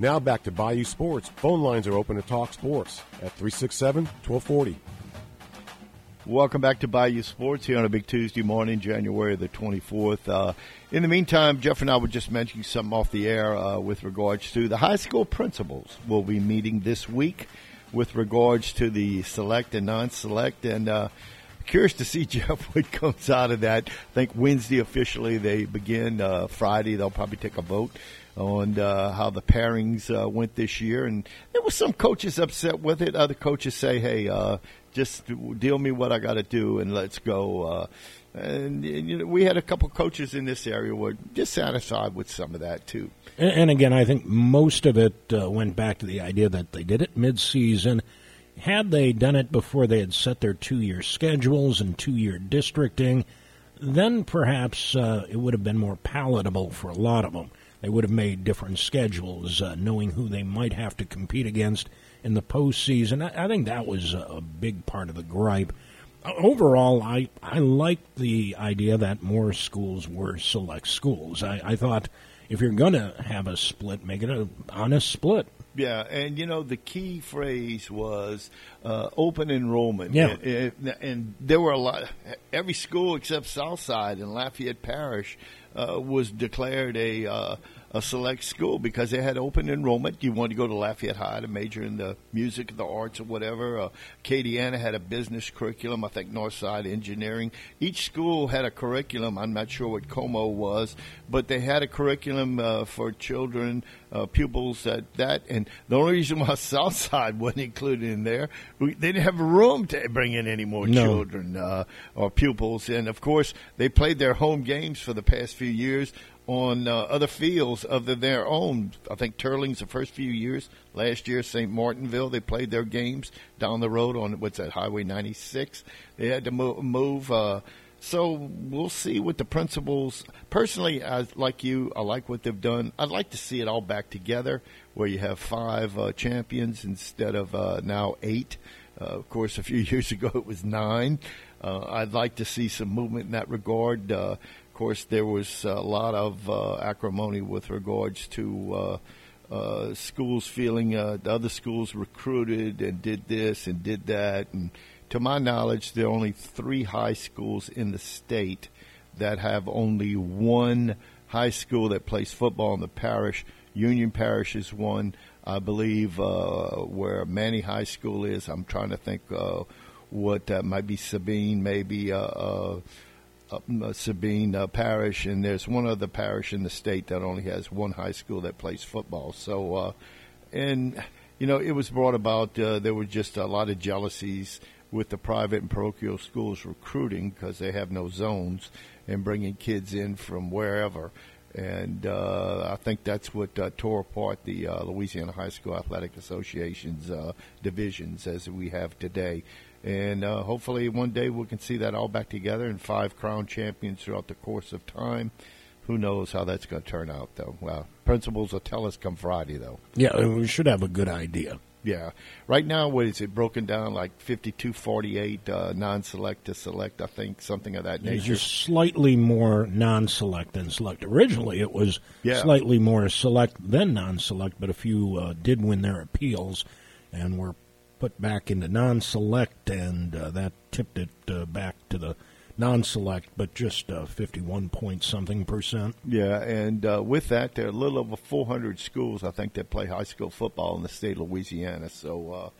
Now back to Bayou Sports. Phone lines are open to talk sports at 367 1240. Welcome back to Bayou Sports here on a big Tuesday morning, January the 24th. Uh, in the meantime, Jeff and I were just mentioning something off the air uh, with regards to the high school principals will be meeting this week with regards to the select and non-select. And uh, curious to see, Jeff, what comes out of that. I think Wednesday officially they begin. Uh, Friday they'll probably take a vote on uh, how the pairings uh, went this year. And there were some coaches upset with it. Other coaches say, hey, uh, just deal me what I got to do and let's go. Uh, and, and, you know, we had a couple coaches in this area were dissatisfied with some of that too. And, and again, I think most of it uh, went back to the idea that they did it mid-season. Had they done it before they had set their two-year schedules and two-year districting, then perhaps uh, it would have been more palatable for a lot of them. They would have made different schedules, uh, knowing who they might have to compete against in the postseason. I, I think that was a big part of the gripe. Overall, I, I liked the idea that more schools were select schools. I, I thought if you're going to have a split, make it an honest split. Yeah, and you know the key phrase was uh, open enrollment. Yeah, and, and, there were a lot. Every school except Southside and Lafayette Parish uh, was declared a uh, a select school because they had open enrollment. You wanted to go to Lafayette High to major in the music, the arts, or whatever. Uh, Acadiana had a business curriculum. I think Northside engineering. Each school had a curriculum. I'm not sure what Comeaux was, but they had a curriculum uh, for children, uh, pupils at that. And the only reason why Southside wasn't included in there, we, they didn't have room to bring in any more no. children uh, or pupils. And of course, they played their home games for the past few years on uh, other fields other than their own. I think Teurlings the first few years. Last year, St. Martinville, they played their games down the road on what's that Highway 96. They had to move. move uh, so we'll see what the principals. Personally, I like you. I like what they've done. I'd like to see it all back together, where you have five uh, champions instead of uh, now eight. Uh, of course, a few years ago it was nine. Uh, I'd like to see some movement in that regard course, there was a lot of uh, acrimony with regards to uh, uh, schools feeling the other schools recruited and did this and did that. And to my knowledge, there are only three high schools in the state that have only one high school that plays football in the parish. Union Parish is one, I believe, uh, where Many High School is. I'm trying to think uh, what that might be. Sabine, maybe. Uh, uh, Sabine uh, Parish, and there's one other parish in the state that only has one high school that plays football. So, uh, and you know, it was brought about. Uh, there were just a lot of jealousies with the private and parochial schools recruiting because they have no zones and bringing kids in from wherever. And uh, I think that's what uh, tore apart the uh, Louisiana High School Athletic Association's uh, divisions as we have today and uh, hopefully one day we can see that all back together and five crown champions throughout the course of time who knows how that's going to turn out, though. Well, principals will tell us come Friday, though. Yeah, we should have a good idea. Yeah. Right now, what is it broken down like 52 48 uh, non select to select, I think, something of that nature? just slightly more non select than select. Originally, it was Yeah. slightly more select than non select, but a few uh, did win their appeals and were put back into non select, and uh, that tipped it uh, back to the non select, but just uh, 51 point something percent. Yeah, and uh, with that, there are a little over 400 schools, I think, that play high school football in the state of Louisiana. So uh,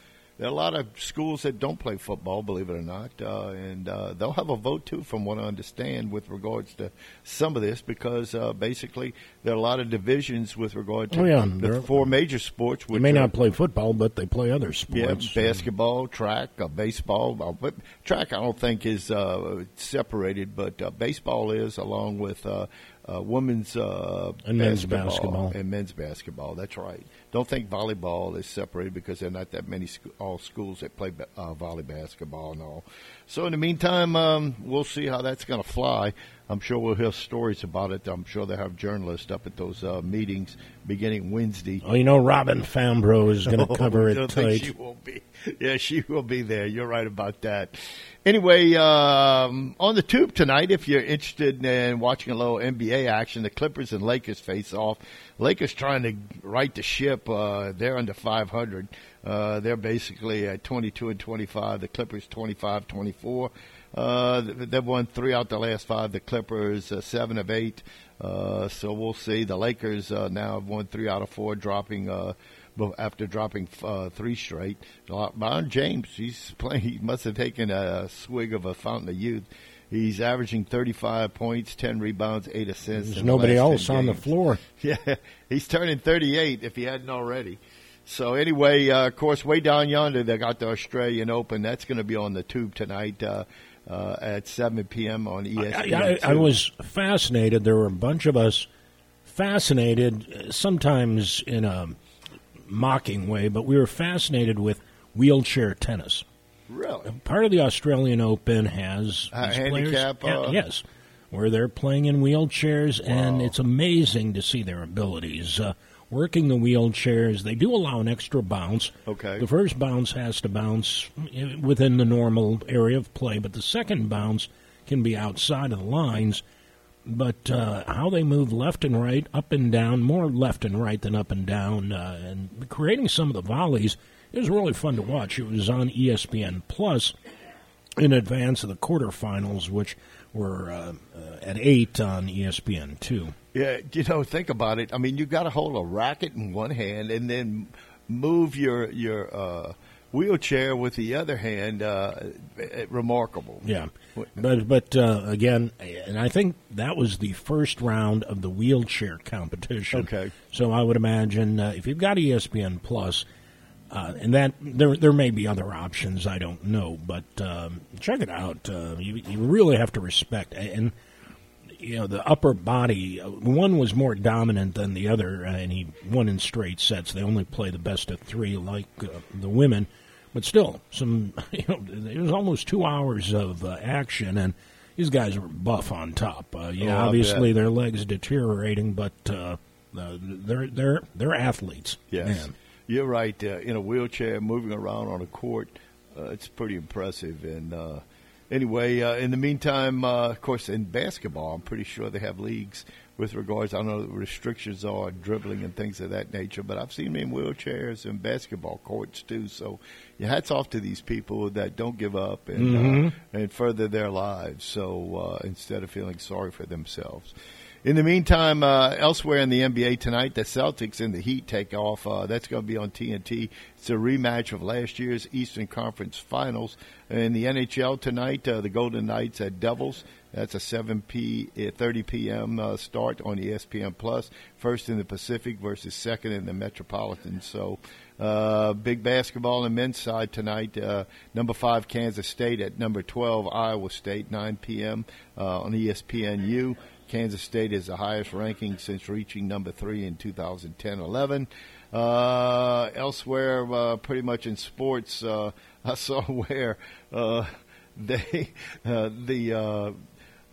there are a lot of schools that don't play football, believe it or not, uh, and uh, they'll have a vote too, from what I understand, with regards to some of this, because uh, basically there are a lot of divisions with regard to Oh, yeah, the there- four major sports. They which may are- not play football, but they play other yeah, sports. basketball, track, uh, baseball. Uh, but track, I don't think is uh, separated, but uh, baseball is, along with uh, uh, women's uh, And men's basketball. and men's basketball. That's right. Don't think volleyball is separated because there are not that many sc- all schools that play uh, volley basketball and all. So in the meantime, um, we'll see how that's going to fly. I'm sure we'll hear stories about it. I'm sure they have journalists up at those uh, meetings beginning Wednesday. Oh, you know, Robin Fambrough is going to cover it tight. She will be. Yeah, she will be there. You're right about that. Anyway, um, on the tube tonight, if you're interested in watching a little NBA action, the Clippers and Lakers face off. Lakers trying to right the ship. Uh, they're under 500. Uh, they're basically at 22 and 25. The Clippers 25 24. Uh, they've won three out the last five. The Clippers uh, seven of eight. Uh, so we'll see. The Lakers uh, now have won three out of four, dropping uh, after dropping uh, three straight. LeBron James, he's playing. He must have taken a swig of a fountain of youth. He's averaging 35 points, 10 rebounds, eight assists. There's the nobody last else 10 on the floor. Yeah, he's turning 38 if he hadn't already. So anyway, uh, of course, way down yonder, they got the Australian Open. That's going to be on the tube tonight uh, uh, at 7 p.m. on ESPN. I, I, I was fascinated. There were a bunch of us fascinated, sometimes in a mocking way, but we were fascinated with wheelchair tennis. really. Part of the Australian Open has Uh, handicap, players, uh, yes, where they're playing in wheelchairs, and it's amazing to see their abilities. Uh, working the wheelchairs, they do allow an extra bounce. Okay. The first bounce has to bounce within the normal area of play, but the second bounce can be outside of the lines. But uh, how they move left and right, up and down, more left and right than up and down, uh, and creating some of the volleys, it was really fun to watch. It was on ESPN Plus in advance of the quarterfinals, which were uh, uh, at eight on ESPN two. Yeah, you know, think about it. I mean, you got to hold a racket in one hand and then move your your uh, wheelchair with the other hand. Uh, eh, remarkable. Yeah, but but uh, again, and I think that was the first round of the wheelchair competition. Okay. so I would imagine uh, if you've got ESPN Plus, uh, and that there there may be other options I don't know, but um, check it out. Uh, you you really have to respect and. You know the upper body. One was more dominant than the other, uh, and he won in straight sets. They only play the best of three, like uh, the women but still, some you know, it was almost two hours of uh, action, and these guys were buff on top. Uh, yeah, Oh, obviously their legs deteriorating, but uh, uh, they're they're they're athletes. Yes, Man. you're right. Uh, in a wheelchair, moving around on a court, uh, it's pretty impressive. And uh, anyway, uh, in the meantime, uh, of course, in basketball, I'm pretty sure they have leagues with regards. I don't know what the restrictions are dribbling and things of that nature, but I've seen them in wheelchairs and basketball courts too. So, your hats off to these people that don't give up and uh, and further their lives. So uh, instead of feeling sorry for themselves. In the meantime, uh, elsewhere in the NBA tonight, the Celtics and the Heat take off. Uh, that's going to be on TNT. It's a rematch of last year's Eastern Conference Finals. In the NHL tonight, uh, the Golden Knights at Devils. That's a 7 p. uh, 30 p.m. Uh, start on ESPN Plus. First in the Pacific versus second in the Metropolitan. So, uh, big basketball the men's side tonight. Uh, number five Kansas State at number 12 Iowa State, 9 p.m. Uh, on ESPNU. Kansas State is the highest ranking since reaching number three in 2010-11. Uh, elsewhere, uh, pretty much in sports, uh, I saw where uh, they uh, the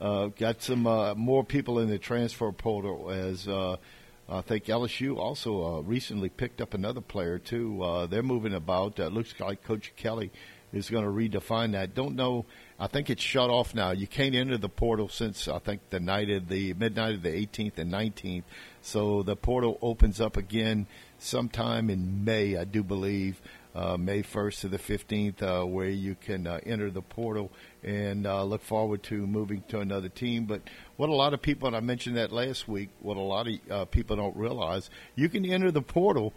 uh, got some more people in the transfer portal as I think LSU also recently picked up another player too. They're moving about. Looks like Coach Kelly is going to redefine that. Don't know. I think it's shut off now. You can't enter the portal since I think the night of the midnight of the 18th and 19th. So the portal opens up again sometime in May, I do believe uh, May 1st to the 15th, uh, where you can uh, enter the portal and uh, look forward to moving to another team. But what a lot of people, and I mentioned that last week, what a lot of uh, people don't realize, you can enter the portal,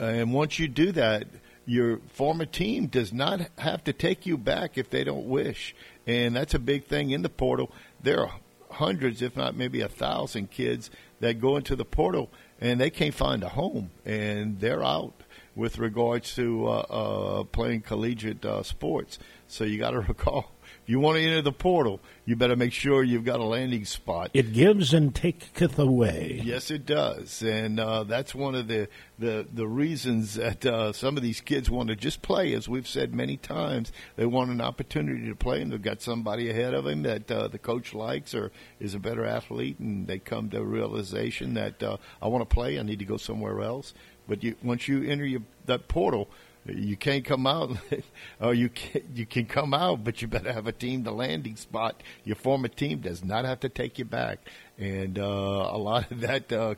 and once you do that, your former team does not have to take you back if they don't wish. And that's a big thing in the portal. There are hundreds, if not maybe a thousand kids that go into the portal and they can't find a home and they're out with regards to uh, uh, playing collegiate uh, sports. So you got to recall if you want to enter the portal, you better make sure you've got a landing spot. It gives and taketh away. Yes, it does, and uh, that's one of the the, the reasons that uh, some of these kids want to just play. As we've said many times, they want an opportunity to play, and they've got somebody ahead of them that uh, the coach likes or is a better athlete, and they come to a realization that uh, I want to play. I need to go somewhere else. But you, once you enter your, that portal, you can't come out, or you can, you can come out, but you better have a team, the landing spot. Your former team does not have to take you back, and uh, a lot of that uh,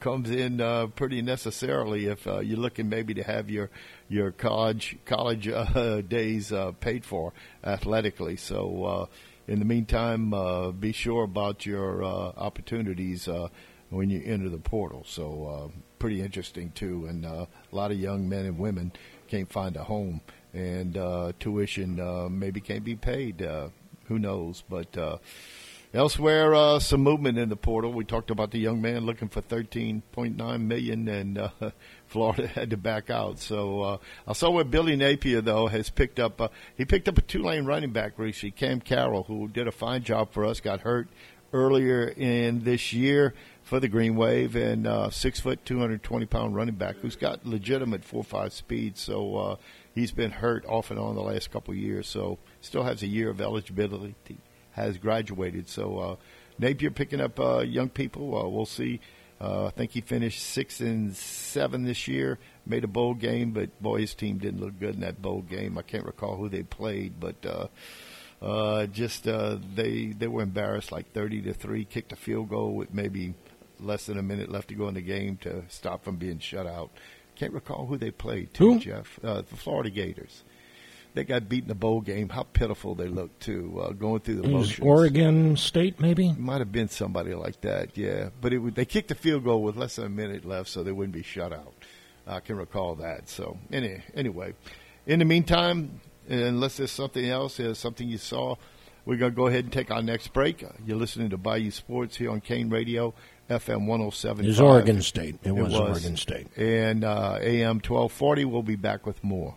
comes in uh, pretty necessarily if uh, you're looking maybe to have your your college college uh, days uh, paid for athletically. So. Uh, in the meantime, uh, be sure about your uh, opportunities uh, when you enter the portal. So, uh, pretty interesting too. And uh, a lot of young men and women can't find a home, and uh, tuition uh, maybe can't be paid. Uh, who knows? But uh, elsewhere, uh, some movement in the portal. We talked about the young man looking for 13.9 million, and uh, Florida had to back out. So uh, I saw where Billy Napier though has picked up. Uh, he picked up a Tulane running back recently, Cam Carroll, who did a fine job for us. Got hurt earlier in this year for the Green Wave, and uh, six foot, 220 pound running back who's got legitimate four five speed. So uh, he's been hurt off and on the last couple of years. So still has a year of eligibility. Has graduated. So uh, Napier picking up uh, young people. Uh, we'll see. Uh, I think he finished six and seven this year. Made a bowl game, but boy, his team didn't look good in that bowl game. I can't recall who they played, but uh, uh, just uh, they they were embarrassed, like thirty to three. Kicked a field goal with maybe less than a minute left to go in the game to stop from being shut out. Can't recall who they played. Too, Who? Jeff? Uh, the Florida Gators. They got beat in the bowl game. How pitiful they looked too, uh, going through the It motions. Oregon State, maybe. Might have been somebody like that, yeah. But it, would- they kicked the field goal with less than a minute left, so they wouldn't be shut out. I can recall that. So any, anyway, in the meantime, unless there's something else, there's something you saw, we're gonna go ahead and take our next break. You're listening to Bayou Sports here on Kane Radio, FM 107. It was Oregon State. It was Oregon State. And uh, AM 1240. We'll be back with more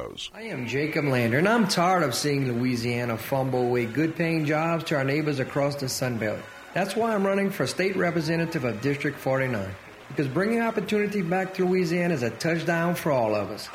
I am Jacob Landry, and I'm tired of seeing Louisiana fumble away good paying jobs to our neighbors across the Sun Belt. That's why I'm running for state representative of District 49, because bringing opportunity back to Louisiana is a touchdown for all of us.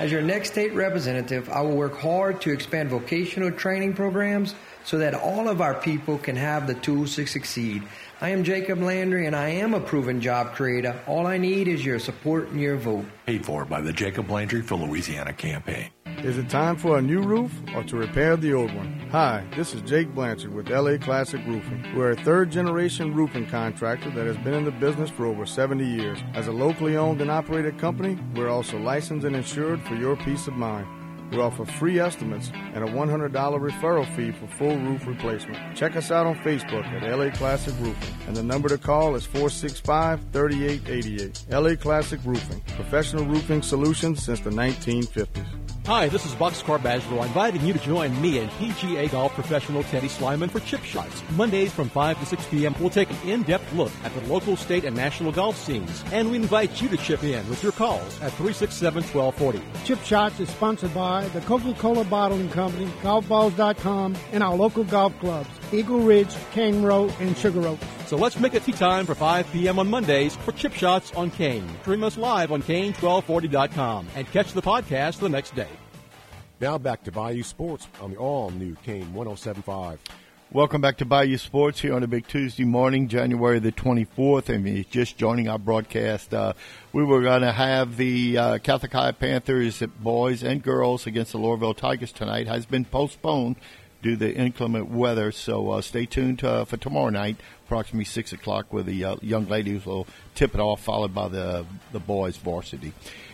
As your next state representative, I will work hard to expand vocational training programs so that all of our people can have the tools to succeed. I am Jacob Landry, and I am a proven job creator. All I need is your support and your vote. Paid for by the Jacob Landry for Louisiana campaign. Is it time for a new roof or to repair the old one? Hi, this is Jake Blanchard with LA Classic Roofing. We're a third generation roofing contractor that has been in the business for over 70 years. As a locally owned and operated company, we're also licensed and insured for your peace of mind. We offer free estimates and a $100 referral fee for full roof replacement. Check us out on Facebook at LA Classic Roofing, and the number to call is 465 3888. LA Classic Roofing, professional roofing solutions since the 1950s. Hi, this is Boxcar Badgerow inviting you to join me and PGA Golf professional Teddy Slyman for Chip Shots. Mondays from 5 to 6 p.m., we'll take an in-depth look at the local, state, and national golf scenes. And we invite you to chip in with your calls at 367-1240. Chip Shots is sponsored by the Coca-Cola Bottling Company, GolfBalls.com, and our local golf clubs, Eagle Ridge, Cane Row, and Sugar Oak. So let's make it tea time for 5 p.m. on Mondays for Chip Shots on Kane. Stream us live on Kane1240.com and catch the podcast the next day. Now back to Bayou Sports on the all new Kane 1075. Welcome back to Bayou Sports here on a big Tuesday morning, January the 24th. And he's just joining our broadcast. Uh, we were going to have the uh, Catholic High Panthers boys and girls against the Loreauville Tigers tonight. Has been postponed due to the inclement weather. So uh, stay tuned uh, for tomorrow night, approximately 6 o'clock, where the uh, young ladies will tip it off, followed by the, the boys varsity.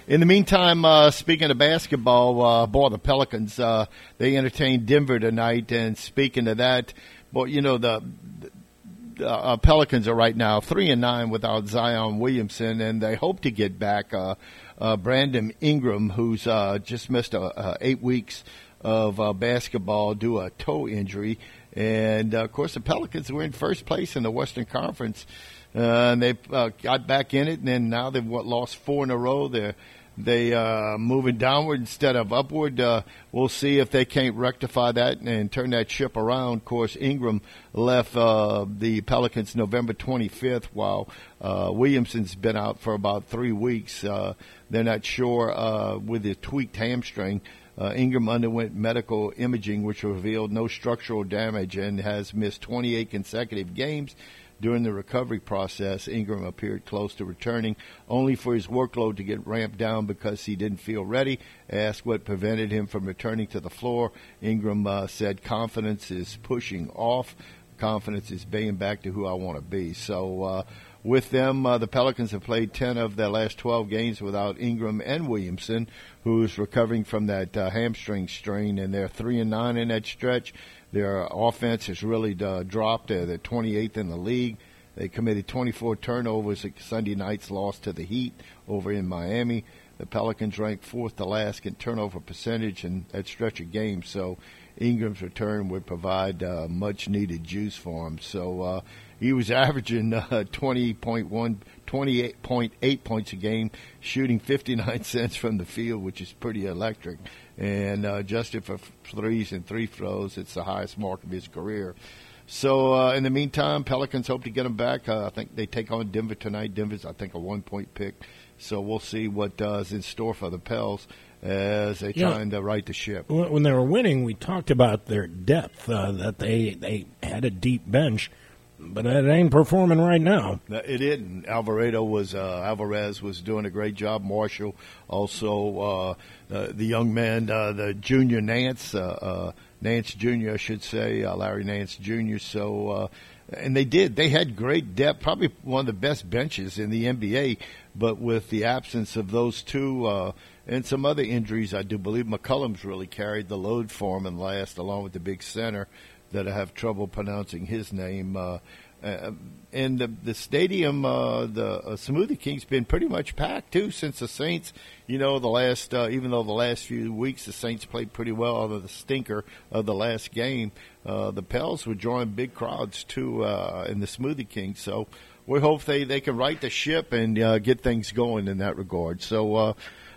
In the meantime, uh, speaking of basketball, uh, boy, the Pelicans, uh, they entertained Denver tonight. And speaking of that, well, you know, the, the uh, Pelicans are right now three and nine without Zion Williamson, and they hope to get back uh, uh, Brandon Ingram, who's uh, just missed uh, uh, eight weeks of uh, basketball due a toe injury. And uh, of course, the Pelicans were in first place in the Western Conference, uh, and they uh, got back in it. And then now they've what, lost four in a row. They're they uh, moving downward instead of upward. Uh, we'll see if they can't rectify that and turn that ship around. Of course, Ingram left uh, the Pelicans November 25th, while uh, Williamson's been out for about three weeks. Uh, they're not sure uh, with his tweaked hamstring. Ingram underwent medical imaging, which revealed no structural damage and has missed 28 consecutive games. During the recovery process, Ingram appeared close to returning, only for his workload to get ramped down because he didn't feel ready. Asked what prevented him from returning to the floor, Ingram uh, said, Confidence is pushing off. Confidence is being back to who I want to be. So, uh, with them, uh, the Pelicans have played 10 of their last 12 games without Ingram and Williamson, who's recovering from that uh, hamstring strain, and they're 3 and 9 in that stretch. Their offense has really uh, dropped. Uh, they're 28th in the league. They committed 24 turnovers at Sunday night's loss to the Heat over in Miami. The Pelicans ranked fourth to last in turnover percentage in that stretch of games. So Ingram's return would provide uh, much needed juice for him. So uh, he was averaging uh, 20.1, 28.8 points a game, shooting 59 cents from the field, which is pretty electric. And uh, adjusted for threes and three throws, it's the highest mark of his career. So uh, in the meantime, Pelicans hope to get him back. Uh, I think they take on Denver tonight. Denver's, I think, a one-point pick. So we'll see what uh, is in store for the Pels as they Yeah. trying to right the ship. When when they were winning, we talked about their depth, uh, that they, they had a deep bench, but it ain't performing right now. No, It didn't. Alvarado was uh, Alvarez was doing a great job. Marshall also uh, uh, the young man, uh, the junior Nance, uh, Nance Junior, I should say, Larry Nance Junior. So. And they did. They had great depth, probably one of the best benches in the NBA. But with the absence of those two and some other injuries, I do believe McCollum's really carried the load for him and last, along with the big center that I have trouble pronouncing his name. Uh, uh, and the, the stadium, uh, the uh, Smoothie King's been pretty much packed too since the Saints. You know, the last uh, even though the last few weeks the Saints played pretty well, other the stinker of the last game, uh, the Pels were drawing big crowds too uh, in the Smoothie King. So we hope they they can right the ship and uh, get things going in that regard. So. Uh,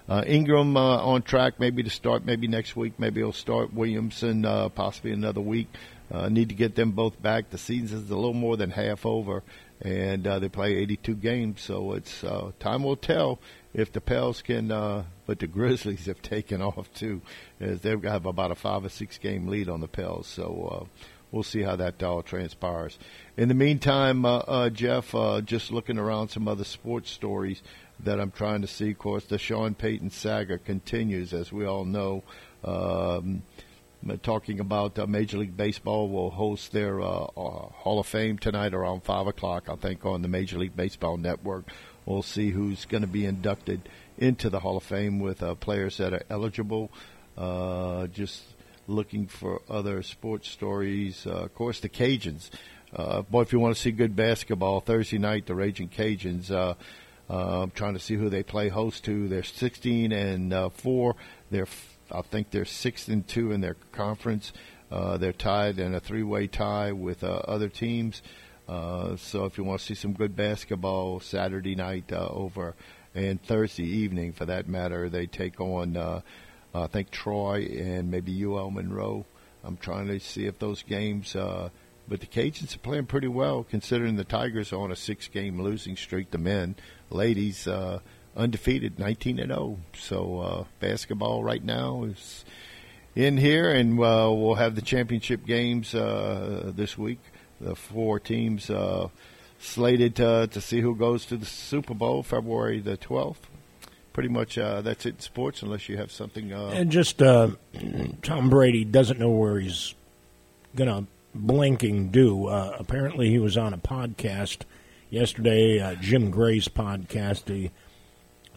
uh, Ingram uh, on track, maybe to start, maybe next week. Maybe he'll start Williamson, uh, possibly another week. Uh, need to get them both back. The season's is a little more than half over, and uh, they play 82 games, so it's uh, time will tell if the Pels can. Uh, but the Grizzlies have taken off too, as they have got about a five or six game lead on the Pels. So. Uh, We'll see how that all transpires. In the meantime, uh, uh, Jeff, uh, just looking around some other sports stories that I'm trying to see. Of course, the Sean Payton saga continues, as we all know. Um, talking about uh, Major League Baseball will host their uh, uh, Hall of Fame tonight around five o'clock. I think on the Major League Baseball Network. We'll see who's going to be inducted into the Hall of Fame with uh, players that are eligible. Uh, just looking for other sports stories. Uh, of course, the Cajuns. Uh, boy, if you want to see good basketball, Thursday night, the Raging Cajuns. Uh, uh, I'm trying to see who they play host to. They're 16 and uh, four. They're f- I think they're six and two in their conference. Uh, they're tied in a three-way tie with uh, other teams. Uh, so if you want to see some good basketball Saturday night uh, over and Thursday evening, for that matter, they take on uh, I think Troy and maybe UL Monroe. I'm trying to see if those games. Uh, but the Cajuns are playing pretty well, considering the Tigers are on a six-game losing streak. The men, ladies, uh, undefeated, 19 and 0. So uh, basketball right now is in here, and uh, we'll have the championship games uh, this week. The four teams uh, slated to, to see who goes to the Super Bowl February the 12th. Pretty much uh, that's it in sports, unless you have something. Uh, and just Tom Brady doesn't know where he's going to blinking do. Apparently, he was on a podcast yesterday, Jim Gray's podcast. He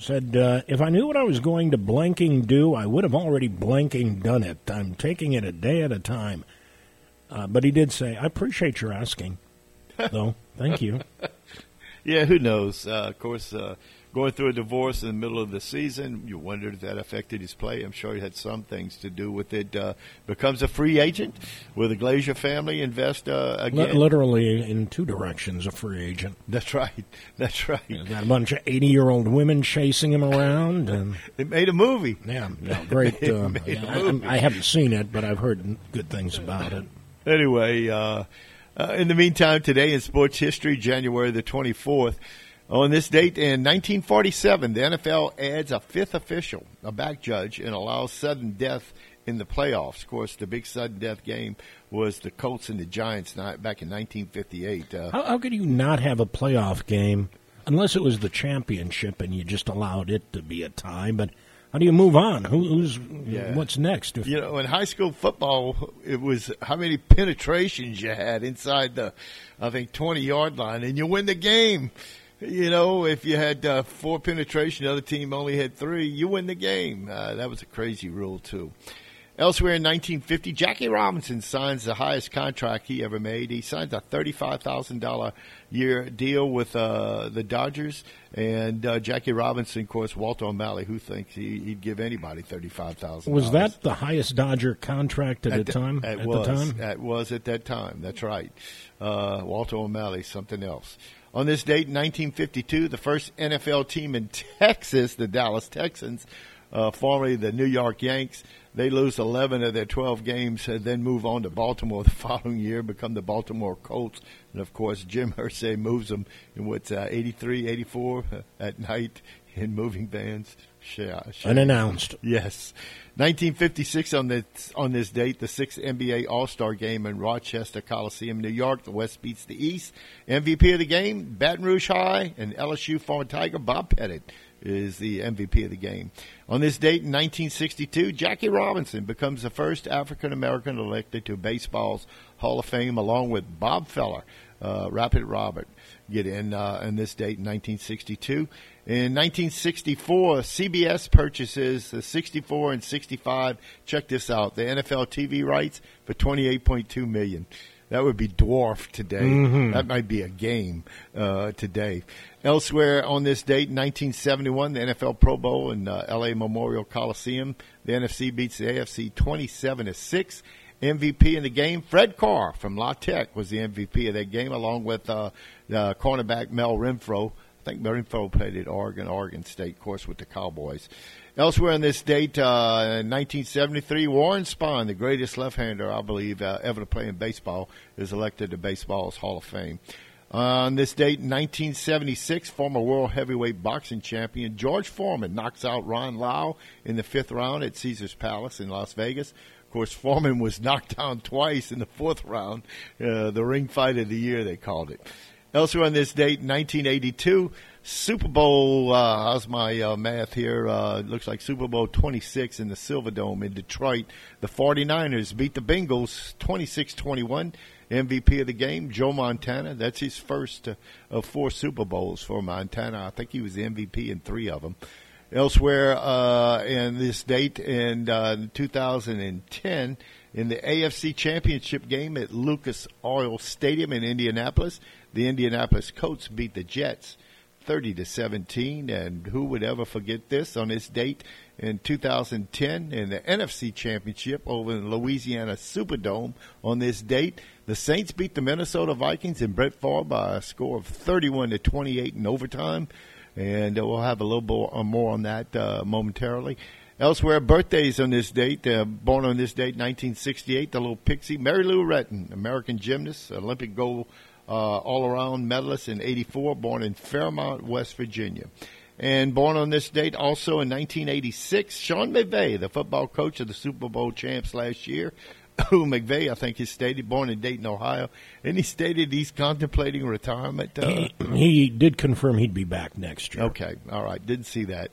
said, uh, If I knew what I was going to blanking do, I would have already blanking done it. I'm taking it a day at a time. Uh, but he did say, I appreciate your asking, though. Thank you. yeah, who knows? Uh, of course, uh, going through a divorce in the middle of the season, you wondered if that affected his play. I'm sure he had some things to do with it. Uh, becomes a free agent. Will the Glazer family invest uh, again? L- literally in two directions, a free agent. That's right. That's right. You got a bunch of 80 year old women chasing him around. and It made a movie. Yeah, yeah great. Uh, yeah, I, I, haven't seen it, but I've heard good things about it. Anyway, uh, uh, in the meantime, today in sports history, January the 24th, on this date in 1947, the NFL adds a fifth official, a back judge, and allows sudden death in the playoffs. Of course, the big sudden death game was the Colts and the Giants back in 1958. Uh, how, how could you not have a playoff game unless it was the championship and you just allowed it to be a tie? But how do you move on? Who, who's yeah. what's next? You know, in high school football, it was how many penetrations you had inside the, I think, 20 yard line, and you win the game. You know, if you had uh, four penetration, the other team only had three, you win the game. Uh, that was a crazy rule too. Elsewhere in 1950, Jackie Robinson signs the highest contract he ever made. He signs a $35,000 year deal with uh, the Dodgers. And uh, Jackie Robinson, of course, Walter O'Malley, who thinks he, would give anybody $35,000. Was that the highest Dodger contract at, at the time? At, was, the time? That was at that time. That's right. Uh, Walter O'Malley, something else. On this date in 1952, the first NFL team in Texas, the Dallas Texans, uh, formerly the New York Yanks, they lose 11 of their 12 games and then move on to Baltimore the following year, become the Baltimore Colts. And of course, Jim Irsay moves them in what's uh, 83, 84 uh, at night in moving vans. Unannounced. Yes. 1956 on this on this date, the sixth NBA All Star Game in Rochester Coliseum, New York. The West beats the East. MVP of the game, Baton Rouge High, and LSU former Tiger Bob Pettit is the MVP of the game. On this date in 1962, Jackie Robinson becomes the first African American elected to baseball's Hall of Fame, along with Bob Feller, uh, Rapid Robert get in uh, on this date in 1962. In 1964, CBS purchases the 64 and 65. Check this out: the NFL TV rights for 28.2 million. That would be dwarfed today. Mm-hmm. That might be a game uh, today. Elsewhere on this date, 1971, the NFL Pro Bowl in uh, L.A. Memorial Coliseum. The NFC beats the AFC 27 to six. MVP in the game, Fred Carr from La Tech was the MVP of that game, along with uh, the cornerback Mel Renfro. I think Renfro played at Oregon, Oregon State, of course, with the Cowboys. Elsewhere on this date, uh, in 1973, Warren Spahn, the greatest left-hander, I believe, uh, ever to play in baseball, is elected to Baseball's Hall of Fame. On this date, 1976, former world heavyweight boxing champion George Foreman knocks out Ron Lyle in the fifth round at Caesar's Palace in Las Vegas. Of course, Foreman was knocked down twice in the fourth round. Uh, the ring fight of the year, they called it. Elsewhere on this date, 1982, Super Bowl, uh, how's my uh, math here? Uh, looks like Super Bowl 26 in the Silverdome in Detroit. The 49ers beat the Bengals 26 21. MVP of the game, Joe Montana. That's his first uh, of four Super Bowls for Montana. I think he was the MVP in three of them. Elsewhere uh, in this date in uh, 2010, in the AFC Championship game at Lucas Oil Stadium in Indianapolis, the Indianapolis Colts beat the Jets 30 to 17. And who would ever forget this on this date in 2010 in the NFC Championship over in Louisiana Superdome on this date? The Saints beat the Minnesota Vikings in Brett Favre by a score of 31 to 28 in overtime. And uh, we'll have a little uh, more on that uh, momentarily. Elsewhere, birthdays on this date. Uh, born on this date, 1968, the little pixie, Mary Lou Retton, American gymnast, Olympic gold uh, all-around medalist in 84, born in Fairmont, West Virginia. And born on this date also in 1986, Sean McVay, the football coach of the Super Bowl champs last year, who McVay, I think, has stated, born in Dayton, Ohio, and he stated he's contemplating retirement. Uh, he, he did confirm he'd be back next year. Okay, all right, didn't see that.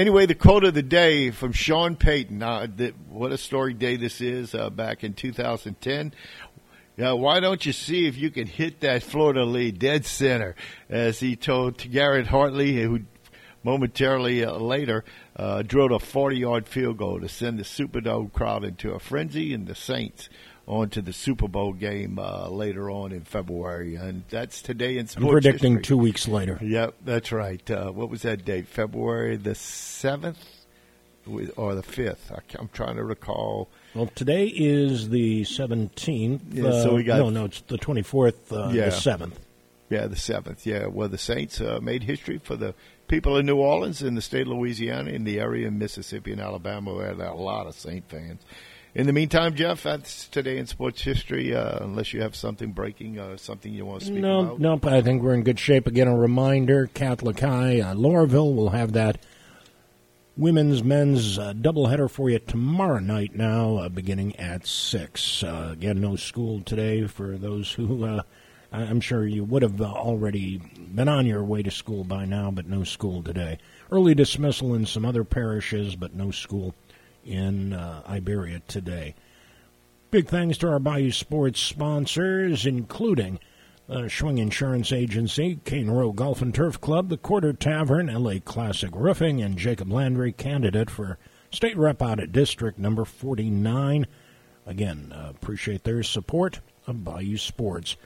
Anyway, the quote of the day from Sean Payton. Uh, the, what a story day this is uh, back in 2010. Yeah, why don't you see if you can hit that Florida lead dead center? As he told to Garrett Hartley, who momentarily uh, later uh, drilled a 40 yard field goal to send the Superdome crowd into a frenzy and the Saints on to the Super Bowl game uh, later on in February. And that's today in sports. I'm predicting history. two weeks later. Yep, that's right. Uh, what was that date? February the 7th or the 5th? I'm trying to recall. Well, today is the 17th. Yeah, so we got. No, no, it's the 24th, uh, yeah. the 7th. Yeah, the 7th. Yeah, well, the Saints uh, made history for the people in New Orleans, in the state of Louisiana, in the area in Mississippi and Alabama. We had a lot of Saint fans. In the meantime, Jeff, that's today in sports history. Uh, unless you have something breaking, uh, something you want to speak about. no, about. Nope, I think we're in good shape. Again, a reminder: Catholic High, uh, Loreauville will have that women's men's uh, doubleheader for you tomorrow night. Now, uh, beginning at six. Uh, again, no school today for those who. Uh, I'm sure you would have already been on your way to school by now, but no school today. Early dismissal in some other parishes, but no school in uh, Iberia today. Big thanks to our Bayou Sports sponsors, including the Schwing Insurance Agency, Cane Row Golf and Turf Club, the Quarter Tavern, LA Classic Roofing, and Jacob Landry, candidate for state rep out at District Number 49. Again, uh, appreciate their support of Bayou Sports.